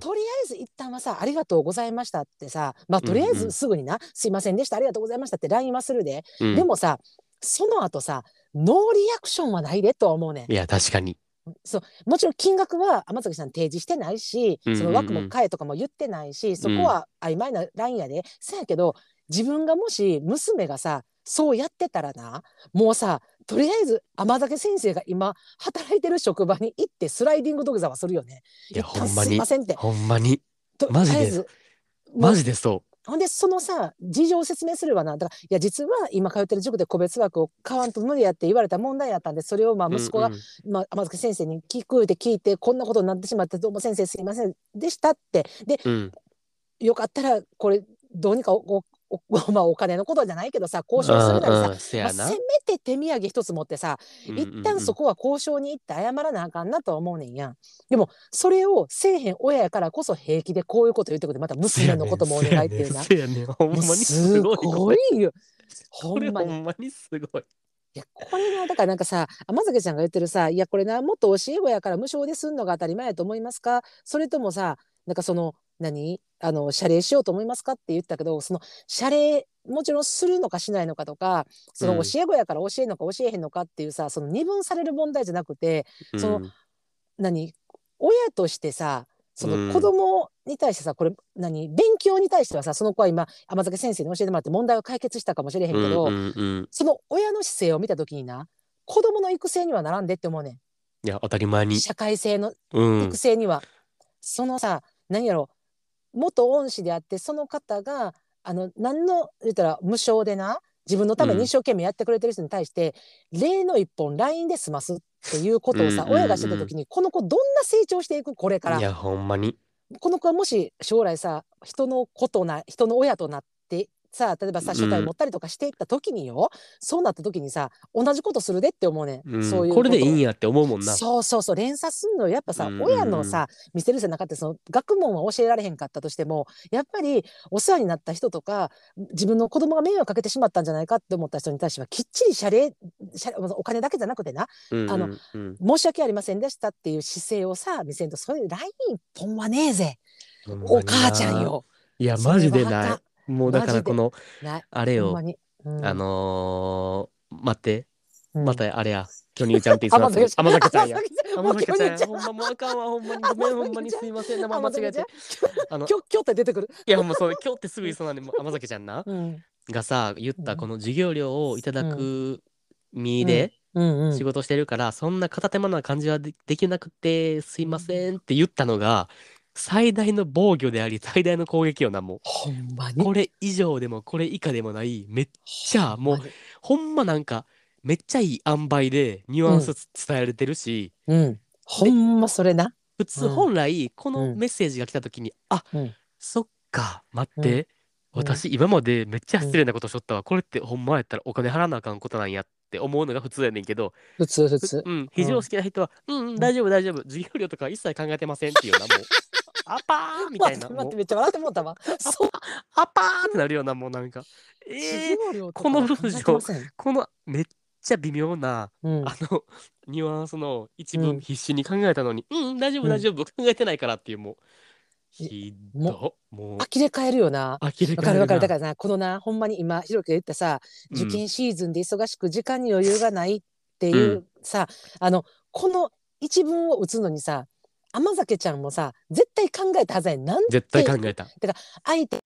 とりあえず一旦はさ「ありがとうございました」ってさまあとりあえうんうんずすぐにな「すいませんでした。ありがとうございました」って LINE はするで、うん。でもさその後さノーリアクションはないでとは思うねん。いや確かに。そう。もちろん金額は天崎さん提示してないし、うんうんうん。その枠も変えとかも言ってないしそこは曖昧なラインやで、せやけど自分がもし娘がさそうやってたらなもうさとりあえず甘酒先生が今働いてる職場に行ってスライディング土下座はするよね。いやほんますに。いませんって。ほんまに。とマジで。りあえずマジでそほんでそのさ事情を説明するわな。だからいや実は今通ってる塾で個別枠を買わんと無理やって言われた問題やったんでそれをまあう息子が、うん。うんまあ、甘酒先生に聞くって聞いてこんなことになってしまってどうも先生すいませんでしたって。でうん。よかったらこれどうにかおおお まあ、お金のことじゃないけどさ交渉するなりさ、まあ、せめて手土産一つ持ってさ一旦そここは交渉に行って謝らなあかんなとは思うねんやん。でもそれをせえへん親やからこそ平気でこういうこと言ってくれてまた娘のこともお願いっていうな。せやねんほんまにすすごいよ。ほこれんまに。ほんまにすごいいやこれなだからなんかさ甘酒ちゃんが言ってるさ「いやこれなもっと教え子やから無償ですんのが当たり前やと思いますか?」それともさなんかその何？あの謝礼しようと思いますかって言ったけどその謝礼もちろんするのかしないのかとかそのうん教え子やから教えるのか教えへんのかっていうさその二分される問題じゃなくてそのうん何？親としてさそうん。の子供に対してさこれ何？勉強に対してはさその子は今甘酒先生に教えてもらって問題を解決したかもしれへんけど、うんうんうん。その親の姿勢を見た時にな子供の育成にはならんでって思うねいや、当たり前に。ん。社会性のうん育。成には、そのさ何やろ元恩師であってその方があの何の言ったら無償でな自分のために一生懸命やってくれてる人に対して、例の一本 LINE で済ますっていうことをさ、うんうんうん親がしてた時にこの子どんな成長していくこれから。いや、ほんまに。この子はもし将来さ人のことな人の親となってさ例えばさうん社会持ったりとかしていった時によ、そうなった時にさ同じことするでって思うねん、うん。そういうこれでいいんややって思うもんな。そうそうそう連鎖すんのやっぱさ、うんうんうん。親のさ見せる背中ってその学問は教えられへんかったとしてもやっぱりお世話になった人とか自分の子供が迷惑かけてしまったんじゃないかって思った人に対してはきっちり謝礼謝礼お金だけじゃなくてなうんあのうん。うん申し訳ありませんでしたっていう姿勢をさ見せんとそれ LINE 一本はねえぜ。お母ちゃん。よ。いや、マジでない。もうだからこの、ない。あれよ。ほんま、に、うん。あのー、待って、うん。またあれや、巨乳ちゃん。って言ってた甘酒甘酒ちゃんや。甘酒ちゃん。や。ほんまもうあかんわ、ほんまに。ごめん、ほんまにすいません。名前間違えて。あの、きょきょって出てくる。いや、もうそう、今日ってすぐ言いそうなんで、もう甘酒ちゃんな。うん。がさ、言ったうん。この授業料をいただく身でうんうん。仕事してるから、そんな片手間な感じはでできなくて、すいませんって言ったのが、最大の防御であり、最大の攻撃よな、もう。ほんまに？これ以上でもこれ以下でもない、めっちゃもうほんまなんか、めっちゃいい塩梅でニュアンスつ伝えられてるし、うん。ほんまそれな？普通うん本来このうんメッセージが来た時に、あ、うんそっか、待って、うん私今までめっちゃ失礼なことしとったわ、これってほんまやったらお金払わなあかんことなんやって思うのが普通やねんけど、普通普通。うん、非常識な人は、うん、うん、大丈夫大丈夫、授業料とか一切考えてませんっていうような、もう、アパーみたい待って待って、めっちゃ笑ってもうたわ。そう。アパーってなるような、もうなんか、えー、授業料とかこのは考えてません。このめっちゃ微妙な、うん。あの、ニュアンスの一うん。文必死に考えたのに、うん、大丈夫、うん。大丈夫、考えてないからっていう、もう、えひもど、もう、呆れ返るよな。呆れわかるわかる。だかからな、このな、ほんまに今、ひろきが言ったさ、うん受験シーズンで忙しく時間に余裕がないっていううさ、あの、この一文を打つのにさ、甘酒ちゃんもさ、絶対考えたはずやねんなん絶対考えた。相手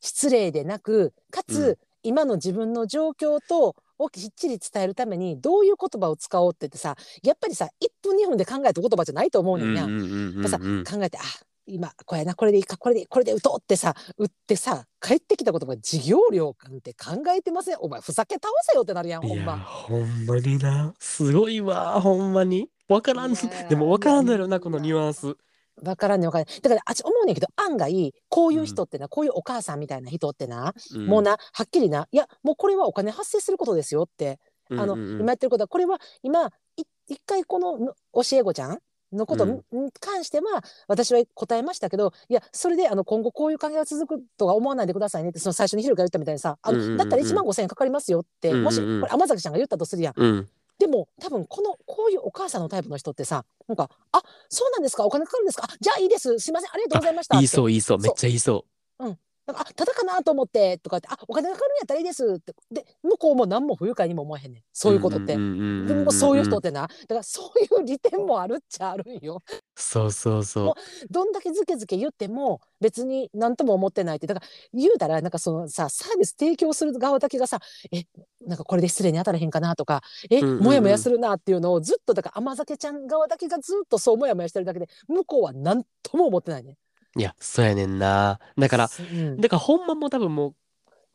失礼でなくかつ、うん今の自分の状況とをきっちり伝えるためにどういう言葉を使おうって言ってさやっぱりさ1分2分で考えた言葉じゃないと思うねんや。うんうんうんやっぱさうんうん考えてあ今これやなこれでいいかこれでこれで打とうってさ打ってさ帰ってきた言葉授業料なんて考えてませんお前ふざけ倒せよってなるやんほんま。ほんまにな。すごいわ、ほんまに。わからん。でもわからんのやろな、このニュアンス。わからんねんわからんだからあっち思うねんけど案外こういう人ってな、こういうお母さんみたいな人ってな、もうなはっきりないやもうこれはお金発生することですよってうん、あの、うんうんうん今やってることはこれは今い一回このの教え子ちゃんのことに関しては私は答えましたけどいやそれであの今後こういう関係が続くとは思わないでくださいねってその最初にヒロが言ったみたいにさあの、うんうんうんうん。だったら1万5,000円かかりますよって、うんうんうん。もしこれ甘崎ちゃんが言ったとするやん。うん。でも多分このこういうお母さんのタイプの人ってさなんか「あそうなんですかお金かかるんですかあじゃあいいですすいませんありがとうございました」言いそうう言いそう、めっちゃ言いそなんかあただかなと思ってとかって「あお金かかるんやったらいいです」ってで向こうも何も不愉快にも思わへんねんう。そういうことって。でもそういう人ってなだからそういう利点もあるっちゃあるんよ。そうそうそもどんだけズケズケ言っても別に何とも思ってないってだから言うたらなんかそのさサービス提供する側だけがさえなんかこれで失礼に当たらへんかなとかえ、もやもやするなっていうのをずっとだから甘酒ちゃん側だけがずっとそうもやもやしてるだけで向こうは何とも思ってないね。う。いや、そうやねんな。だから、うんだからほんまもう多分も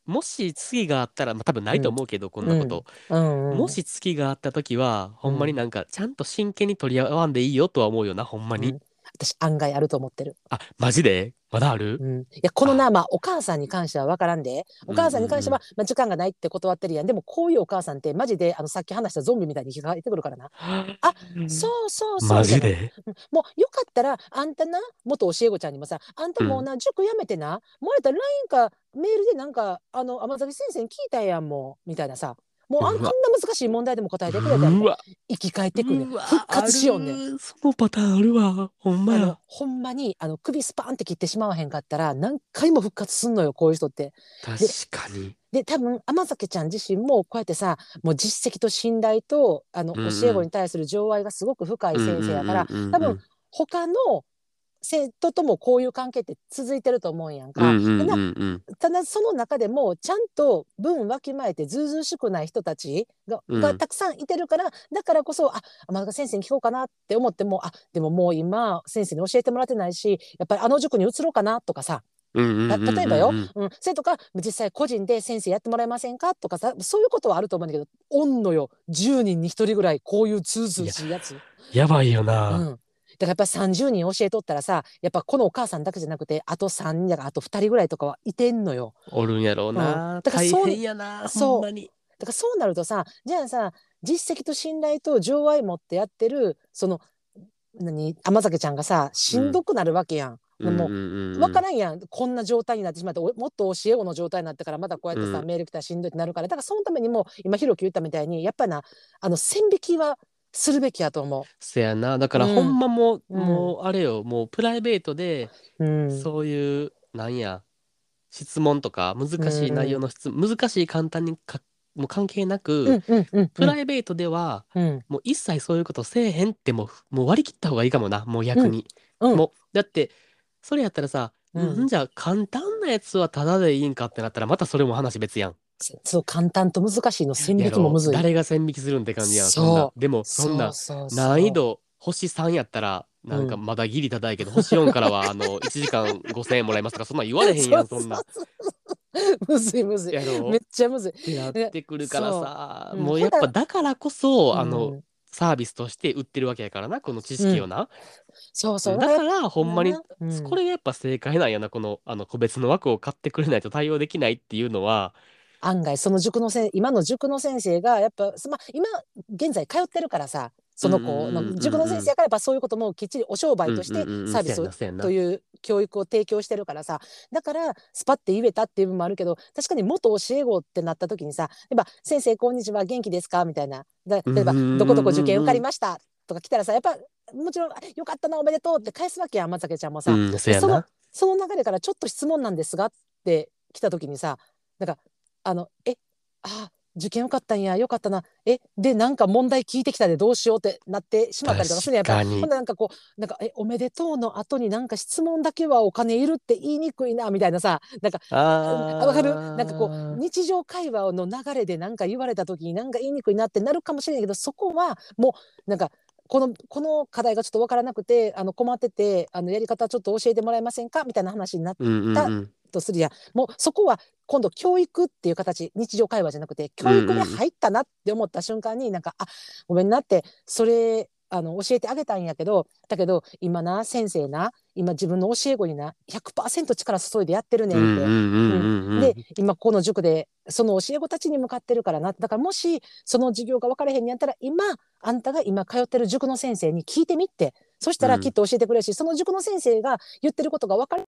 う、もし次があったら、まあ、多分ないと思うけど、こんなこと。うんうん、もし次があった時は、ほんまになんか、ちゃんと真剣に取り合わんでいいよとは思うよな、ほんまに。うん私案外あると思ってる。あ、マジで？まだある？うん、いやこのなまあお母さんに関しては分からんで。お母さんに関しては、まあ、時間がないって断ってるやん。でもこういうお母さんってマジであのさっき話したゾンビみたいに引っかかってくるからな、あそうそうそう。マジで？うん。もうよかったらあんたな元教え子ちゃんにもさあんたもうな、塾やめてな。もうやったら LINE かメールでなんかあの甘崎先生に聞いたやんもう。みたいなさもうあんあんな難しい問題でも答えてくれたら生き返ってくるね。復活しようね。そのパターンあるわ。ほんま。やほんまにあの首スパンって切ってしまわへんかったら何回も復活すんのよこういう人って。確かに。で多分天酒ちゃん自身もこうやってさもう実績と信頼とあの教え子に対する情愛がすごく深い先生やから、多分他の生徒ともこういう関係って続いてると思うんやんか。ただその中でもちゃんと分わきまえてずうずうしくない人たちが,、うん。がたくさんいてるからだからこそあ天坂先生に聞こうかなって思ってもあでももう今先生に教えてもらってないしやっぱりあの塾に移ろうかなとかさ。例えばよ、うん、それとか実際個人で先生やってもらえませんかとかさそういうことはあると思うんだけどおんのよ。10人に1人ぐらいこういうずうずうしいやつ。やばいような、んだからやっぱ30人教えとったらさやっぱこのお母さんだけじゃなくてあと3人だからあと2人ぐらいとかはいてんのよ。おるんやろうな、うん。だから大そう変やなそう。だからそうなるとさじゃあさ実績と信頼と情愛持ってやってるその何甘酒ちゃんがさしんどくなるわけやん。うん。うんうんうん分からんやん。こんな状態になってしまっておもっと教え子の状態になってからまたこうやってさ、うん。メール来たらしんどいってなるから。だからそのためにも今ひろき言ったみたいにやっぱなあの線引きはするべきやと思せやな。だからうん。ほんまもう、うん。もうあれよ。もうプライベートで、う。うん、そういうなんや質問とか難しい内容の質、難しい簡単にかもう関係なく、うんうんうんプライベートではうん。もう一切そういうことせえへんってもうもう割り切った方がいいかもな。もう逆に、うん。もうだってそれやったらさ、うん。んじゃあ簡単なやつはタダでいいんかってなったらまたそれも話別やん。そう簡単と難しいの線引きもむずい。誰が線引きするんって感じやんそんな。でもそんなそうそう。そう難易度星3やったらなんかまだギリ高いけど、星4からは あの1時間5,000円もらえますとか。そんなん言われへんやん そんな。むずいむずい。やろ？めっちゃむずい。ってなってくるからさ、そう。うん。もうやっぱだからこそ、あうのんサービスとして売ってるわけやからなこの知識をな、そうそう。だからほんまに、うん。これがやっぱ正解なんやなこのあの個別の枠を買ってくれないと対応できないっていうのは案外その塾のせ今の塾の先生がやっぱ、まあ、今現在通ってるからさその子の塾の先生やからやっぱそういうこともきっちりお商売としてサービスという教育を提供してるからさ。だからスパッて言えたっていう部分もあるけど確かに元教え子ってなった時にさ例えば「先生こんにちは元気ですか?」みたいな。だ例えばうんうんうんうん「どこどこ受験受かりました」とか来たらさやっぱもちろん「よかったなおめでとう」って返すわけやん松崎ちゃんもさ。うんそのな。その流れからちょっと質問なんですがって来た時にさなんかあのえあ受験よかったんやよかったな。えでなんか問題聞いてきたでどうしようってなってしまったりとかするやっぱ確かに。ほんなんかこうなんかえおめでとうの後になんか質問だけはお金いるって言いにくいなみたいなさ。なんかわかる？なんかこう日常会話の流れで何か言われた時になんか言いにくいなってなるかもしれないけどそこはもうなんかこのこの課題がちょっと分からなくてあの困っててあのやり方ちょっと教えてもらえませんか？みたいな話になっうんうんうん。とするやん。もうそこは今度教育っていう形日常会話じゃなくて教育に入ったなって思った瞬間になんか、あごめんなってそれあの教えてあげたんやけどだけど今な先生な今自分の教え子にな100%力注いでやってるねんって。うんうんうんうんうんで今この塾でその教え子たちに向かってるからな。だからもしその授業が分からへんにやったら今あんたが今通ってる塾の先生に聞いてみって。そしたうん。らきっと教えてくれるし、その塾の先生が言ってることが分かっ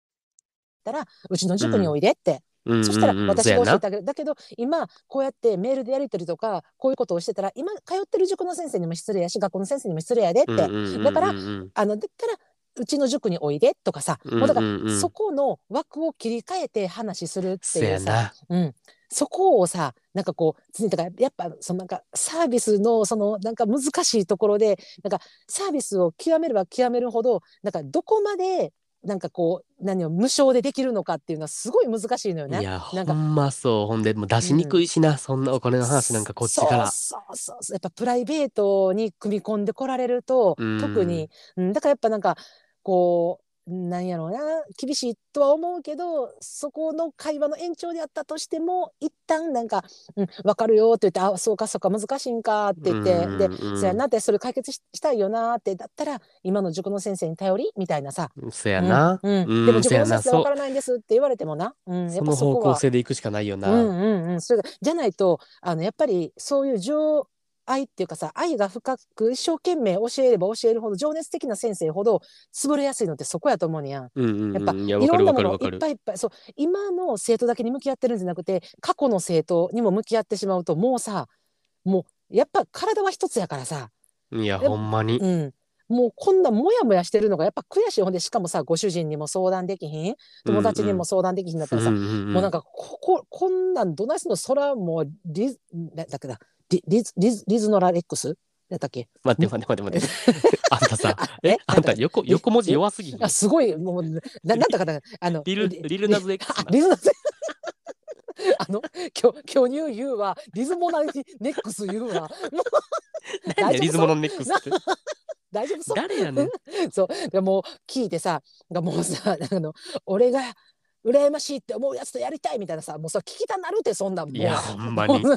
たらうちの塾においでって、うんうんそしたらうん私が教えてあげる。だけど今こうやってメールでやり取りとかこういうことをしてたら今通ってる塾の先生にも失礼やし学校の先生にも失礼やでって、だからあのだったらうちの塾においでとかさ、もうだからそこの枠を切り替えて話するってそいうさ、うん、そこをさなんかこう常にだからやっぱそのなんかサービスのそのなんか難しいところでなんかサービスを極めれば極めるほどなんかどこまでなんかこう何を無償でできるのかっていうのはすごい難しいのよね。いやなんかほんまそう。ほんでもう出しにくいしな、そんなお金の話なんかこっちからそうそうそうそう。やっぱプライベートに組み込んでこられると、うん。特に、うん、だからやっぱなんかこうなんやろうな。厳しいとは思うけどそこの会話の延長であったとしても一旦なんか「うん、分かるよ」って言って「あそうかそうか難しいんか」って言って、でうん「そやなってそれ解決ししたいよな」ってだったら今の塾の先生に頼りみたいなさ。そやな、うんうん。うんでも塾の先生分からないんですって言われてもな、うん、やっその方向性でいくしかないよな、うんうんうん、それがじゃないとあのやっぱりそういう情愛っていうかさ愛が深く一生懸命教えれば教えるほど情熱的な先生ほど潰れやすいのってそこやと思うねやん。うんうんうん。やっぱいろんなものをいっぱいいっぱいそう今の生徒だけに向き合ってるんじゃなくて過去の生徒にも向き合ってしまうともうさもうやっぱ体は一つやからさ、いや、でほんまに。うん、もうこんなモヤモヤしてるのがやっぱ悔しい。ほんでしかもさご主人にも相談できひん？友達にも相談できひんだったらさ、うんうんうんもうなんかこここんなんどないすんの？そらもうリだっけなリリズリズリズノラレックス？やったっけ？待って待って待って待って。あんたさ、え？え？あんた横、横文字弱すぎひん？あすごいもうななんだかなあのリル、リルナズ X な。あリズナズ あの巨巨乳言うわリズモナネックス言うわ。もう何やリズモのネックスって？大丈夫そう。誰やねん。そう。でもう聞いてさがもうさあの俺が羨ましいって思うやつとやりたいみたいなさもうさ聞きたなるってそんなんもういや、ほんまに。もう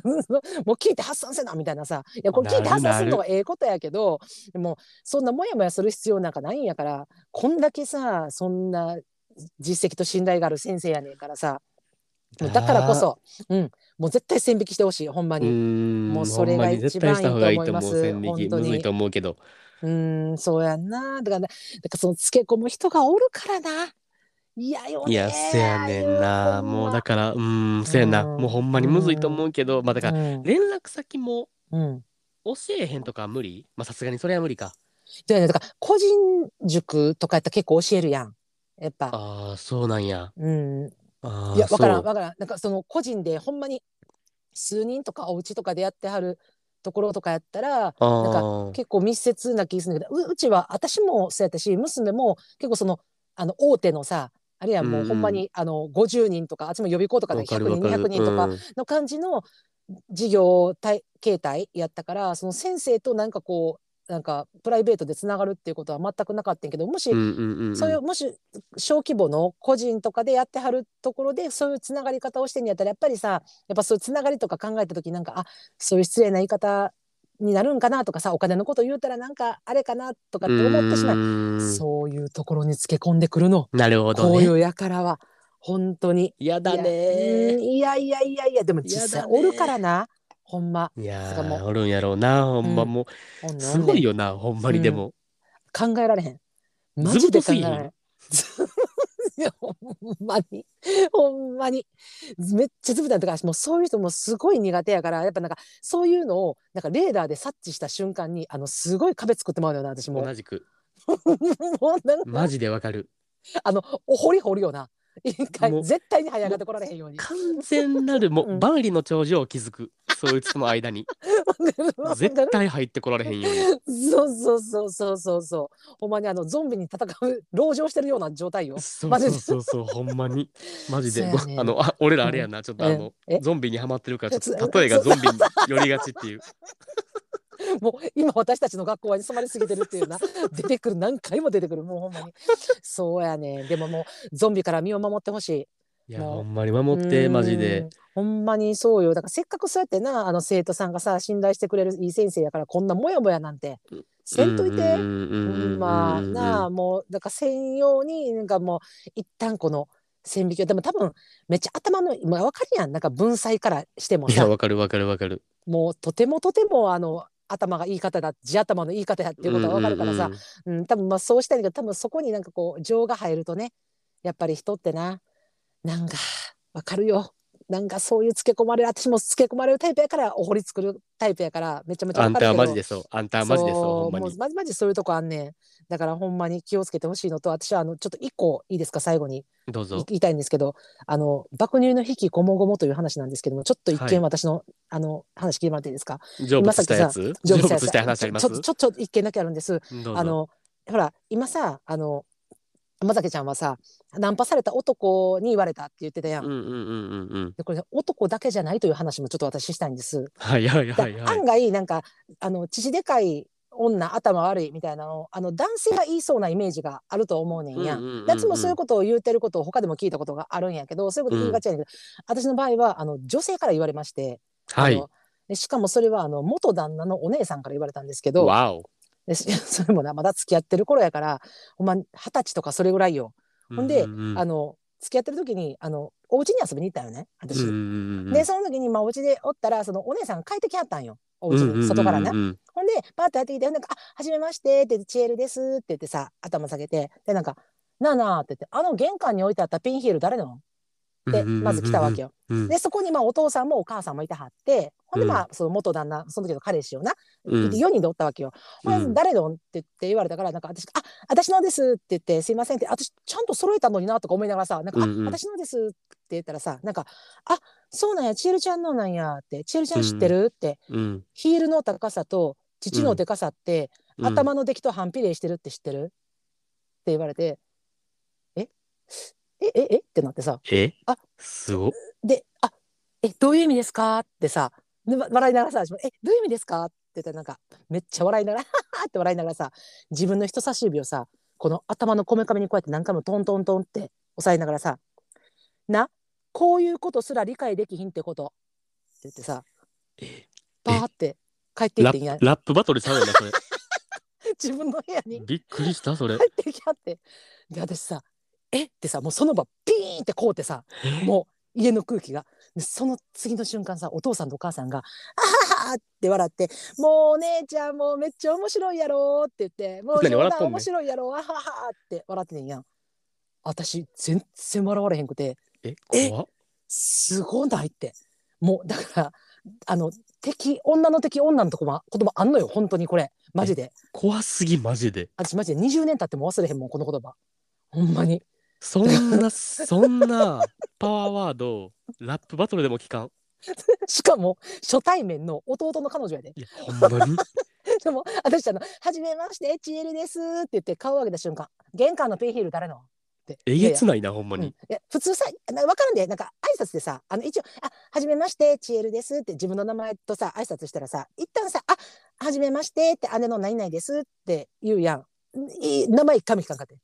聞いて発散せなみたいなさいやこれ聞いて発散するのがええことやけどでもそんなモヤモヤする必要なんかないんやからこんだけさそんな実績と信頼がある先生やねんからさだからこそ、うん、もう絶対線引きしてほしいほんまに。ん。もうそれが。一番いいと。思います本当にむずいと思うけど。うーん、そうやんな。だから、だからそのつけ込む人がおるからな。いやよね。いや、せやねんな。もうだから、うーん、せやな。うんもうほんまにむずいと思うけど、まあだから、うん、連絡先もうん。教えへんとかは無理？まあさすがにそれは無理か。だから、だから個人塾とかやったら結構教えるやん。やっぱ。ああ、そうなんや。うん。ああ、いや、わからん、わからん。なんかその個人でほんまに数人とかお家とかでやってはるところとかやったら、あー結構密接な気がするんだけどううちは私もそうやったし娘も結構そのあの大手のさあるいはもうほんまに、あの50人とかあっちも予備校とかでわかる100人わかる。200人とかうん。の感じの事業体形態やったからその先生となんかこうなんかプライベートでつながるっていうことは全くなかったんやけどもし、うんうんうんうん。そういうもし小規模の個人とかでやってはるところでそういうつながり方をしてんやったらやっぱりさやっぱそういうつながりとか考えた時なんかあそういう失礼な言い方になるんかなとかさお金のこと言うたらなんかあれかなとかって思ってしまう。そういうところにつけ込んでくるの。なるほどね。こういうやからは本当に。やだね。うんいやいやいやいや。でも実際おるからな。ほんま。いやおるんやろうな、ほんま。うん。もう。すごいよな、ほんまにでも。考えられへん。マずジで考えられへん？いやほんまにほんまにめっちゃずぶだとかもうそういう人もすごい苦手やからやっぱなんかそういうのをなんかレーダーで察知した瞬間にあのすごい壁作ってまうのよな私も同じく。もうなんかマジでわかる。あのお掘り掘るよな絶対に這い上がってこられへんように完全なる、もう万里の長寿を築く。そいつとの間に。絶対入ってこられへんように。そうそうそうそうそうそうほんまにあのゾンビに戦う籠城してるような状態よそうそうそうそう、ほんまに。マジで。あの、あ、俺らあれやな、ちょっとあのえ？え、ゾンビにはまってるから、ちょっと例えがゾンビに寄りがちっていう。もう今私たちの学校は染まりすぎてるっていうな。出てくる何回も出てくる。もうほんまに。そうやね。でももうゾンビから身を守ってほしい。いや、ほんまに守って、マジうで。ん。ほんまにそうよ。だからせっかくそうやってなあの生徒さんがさ信頼してくれるいい先生やからこんなモヤモヤなんてせんといて。まなあもうだから専用になんかもう一旦この線引きを。でも多分めっちゃ頭のまあ分かるやん。なんか文才からしてもいや、さわかるわかるわかる。もうとてもとてもあの頭がいい方だ地頭のいい方やっていうことは分かるからさ、うんうんうん。うん、多分まあそうしたいけど多分そこになんかこう情が入るとねやっぱり人ってななんかわかるよなんかそういうつけ込まれる私もつけ込まれるタイプやからお堀作るタイプやからめちゃめちゃあんたマジでそう。あんたはマジでそう、ほんまに。もうマジマジそういうとこあんねんだからほんまに気をつけてほしいのと私はあのちょっと一個いいですか最後に。どうぞ。言いたいんですけどあの爆乳の引きこもごもという話なんですけどもちょっと一はい見私の、あの話聞いてもらっていいですか？成仏したやつ？成仏したい話あります？ちょちょちょちょ一件だけあるんです。あのほら今さあの山崎ちゃんはさナンパされた男に言われたって言ってたやん。うんうんうんうんうん。でこれ、ね、男だけじゃないという話もちょっと私したいんです。はいはいだはいはい案。外なんかあの父でかい女頭悪いみたいなのをあの男性が言いそうなイメージがあると思うねんや。うんうんうんうんやつもそういうことを言うてることを他でも聞いたことがあるんやけどそういうこと言いがちやけど、私の場合はあの女性から言われまして、はいしかもそれはあの元旦那のお姉さんから言われたんですけどわお。で それもなまだ付き合ってる頃やからほんま二十歳とかそれぐらいよ。ほんで、うんうんうんあの付き合ってる時にあのお家に遊びに行ったよね私。でその時にまあお家でおったらそのお姉さんが帰ってきはったんよお家に外からね。うんほんでパーッとやってきてなんか「あはじめまして」って言って「チエルです」って言ってさ頭下げてでなんか「なあなあ」って言って「あの玄関に置いてあったピンヒール誰の?」でまず来たわけよ。うん。でそこにまあお父さんもお母さんもいてはってほんでうんまあその元旦那その時の彼氏をな、うん4人でおったわけよ。うん誰のって言って言われたからなんか私「あ私のです」って言って「すいません」って私ちゃんと揃えたのになとか思いながらさ「なんかあ私のです」って言ったらさなんか「あそうなんやちえるちゃんのなんや」って「ちえるちゃん知ってる?」ってうん。ヒールの高さと父のでかさって、うん。頭の出来と反比例してるって知ってるって言われて「え？えええってなってさえ？あすごっ。で「あえどういう意味ですか?」ってさ笑いながらさ私も「えどういう意味ですか?」って言ったらなんかめっちゃ笑いながら「って笑いながらさ自分の人差し指をさこの頭のこめかみにこうやって何回もトントントンって押さえながらさ「なこういうことすら理解できひんってこと」って言ってさえバーって帰っていっラてんやップラップバトルちゃうよな、それ。自分の部屋にびっくりした、それ。入ってきはってで私さ「え？っ?」てさもうその場ピーンってこうってさえ？もう家の空気が。でその次の瞬間さお父さんとお母さんが「あはは」って笑って「もうお姉ちゃんもうめっちゃ面白いやろ」って言って「もう冗談何笑っとんねん面白いやろあはは」って笑ってんやん。私全然笑われへんくてえ、え？怖っ。すごないって。もうだからあの敵女の敵女のとこも言葉あんのよ本当にこれ。マジで。怖すぎ、マジで。私マジで20年経っても忘れへんもんこの言葉。ほんまにそんな、そんなパワーワード、ラップバトルでも聞かん？しかも初対面の弟の彼女やでいや、ほんまに？でも私あの「はじめましてチエルです」って言って顔を上げた瞬間「玄関のピンヒール誰の?」ってえげつないな、ほんまうん、にい。や普通さな分かるんでなんか挨拶でさあの一応「あはじめましてチエルです」って自分の名前とさ挨拶したらさ一旦さ「あはじめまして」って姉の何々ですって言うやんいい名前一回も聞かんかって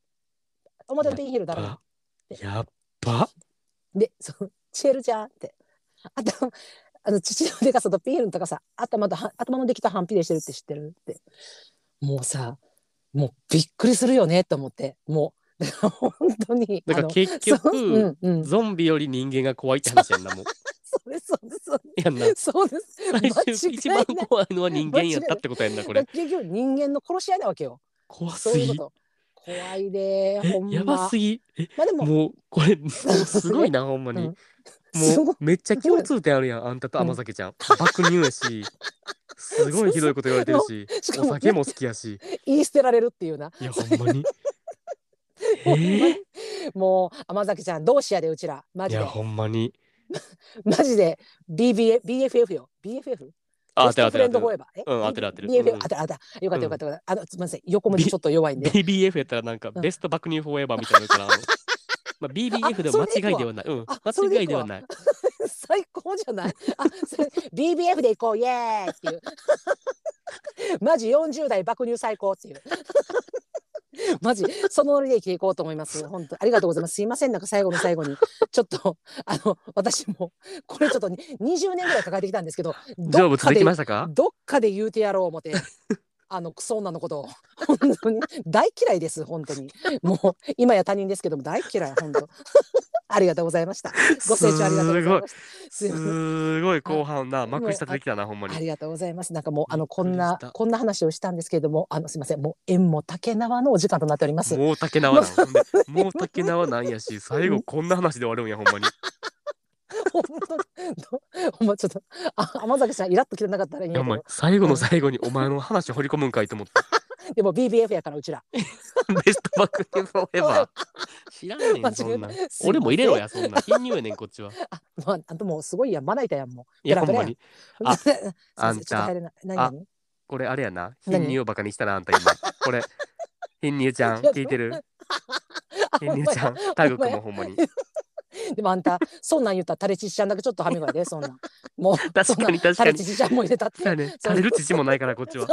表のピンヒール誰のあやっば。でそのチエルちゃんって。あとあの父のでかさとピンヒールの高さ。頭とは頭の出来と反比例してるって知ってるって。もうさもうびっくりするよねと思って。もう本当にだから結そうう局、んうん、ゾンビより人間が怖いって話やんな、もう。そうですそうです。そうやんな。で。すそうです。最終一番怖いのは人間やったってことやんな、これ。結局人間の殺し合いなわけよ。怖すぎ。そういうこと怖いでほんえ、ま。やばすぎ。え、まあでも。もう、これ、もうすごいな、ほんまに。うんもう、めっちゃ共通点あるやん、あんたと甘酒ちゃん。爆乳やし、すごいひどいこと言われてるし、お酒も好きやし。言い捨てられるっていうな。いや、ほんまに。えー、もう甘酒ちゃん同志やでうちら。マジで。いや、ほんまに。マジで。BBA BFF よ。BFF あ、当てる当て。るうん当てる当て。る BFF うん。当てる当てるよかったよかったあのすみません。横文字ちょっと弱いんで。BBF やったらなんか、うん。ベスト爆乳フォーエバーみたいなのから、まあ、BBF でも間違いではない。うん。間違いではない。最高じゃない。あそれ BBF で行こう。イエーイっていう。マジ40代爆乳最高っていう マジそのノリで生きていこうと思います。本当ありがとうございます。すいません。なんか最後の最後にちょっとあの私もこれちょっとに20年ぐらい抱えてきたんですけど 成仏できまししたか？どっかで言うてやろう思ってあのクソ女のことを。本当に。大嫌いです本当に。もう今や他人ですけども大嫌い本当。ありがとうございました。ご清聴ありがとうございました。すごい。後半な、幕下できたな、ほんまに。ありがとうございます。なんかもうあのこんなこんな話をしたんですけれども、あのすみません、もう縁も竹縄のお時間となっております。もう竹縄な。ん。もう竹縄なんやし、最後こんな話で終わるんや、ほんまに。ほんまちょっとあ甘酒さんイラッときてなかったらいいんいや、お前最後の最後にお前の話掘り込むんかいと思って。でも BBF やからうちら。ベストバックニューフォーエバー。知らんねん、間違えそんなん。すいません俺も入れろや、そんな。貧乳やねん、こっちは。あ、まああともうすごいやんまな板やんもう。いや、ほんんまに。あ すいませんあんたちょっと入れない何何これあれやな。何？貧乳をバカにしたな、あんた今。これ、貧乳ちゃん、聞いてる？あ貧乳ちゃん、タグくんもほんまに。でもあんたそんなん言ったらタレチチちゃんだけちょっとはめがでそんなん。もう確かに確かにタレチチちゃんも入れたってそうやね。垂れる父もないから、こっちは。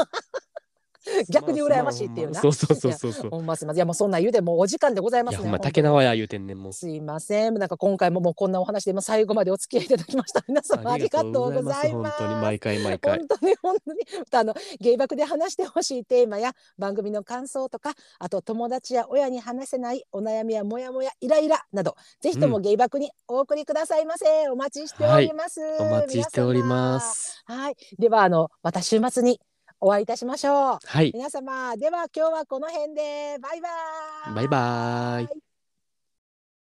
逆に羨ましいっていうな。そうそうそうそうそう。ほんますいません。いやもうそんなん言うてもうお時間でございますいや、ね。ほんま、竹縄や言うてんねん、もう。すいません。なんか今回ももうこんなお話でもう最後までお付き合いいただきました。皆様ありがとうございます。本当に毎回毎回。本当に本当にあの芸爆で話してほしいテーマや番組の感想とかあと友達や親に話せないお悩みやモヤモヤイライラなどぜひともうん芸爆にお送りくださいませ、お待ちしております、お待ちしております。はいではあのまた週末にお会いいたしましょうはい。皆様では今日はこの辺でバイバーイバイバーイ。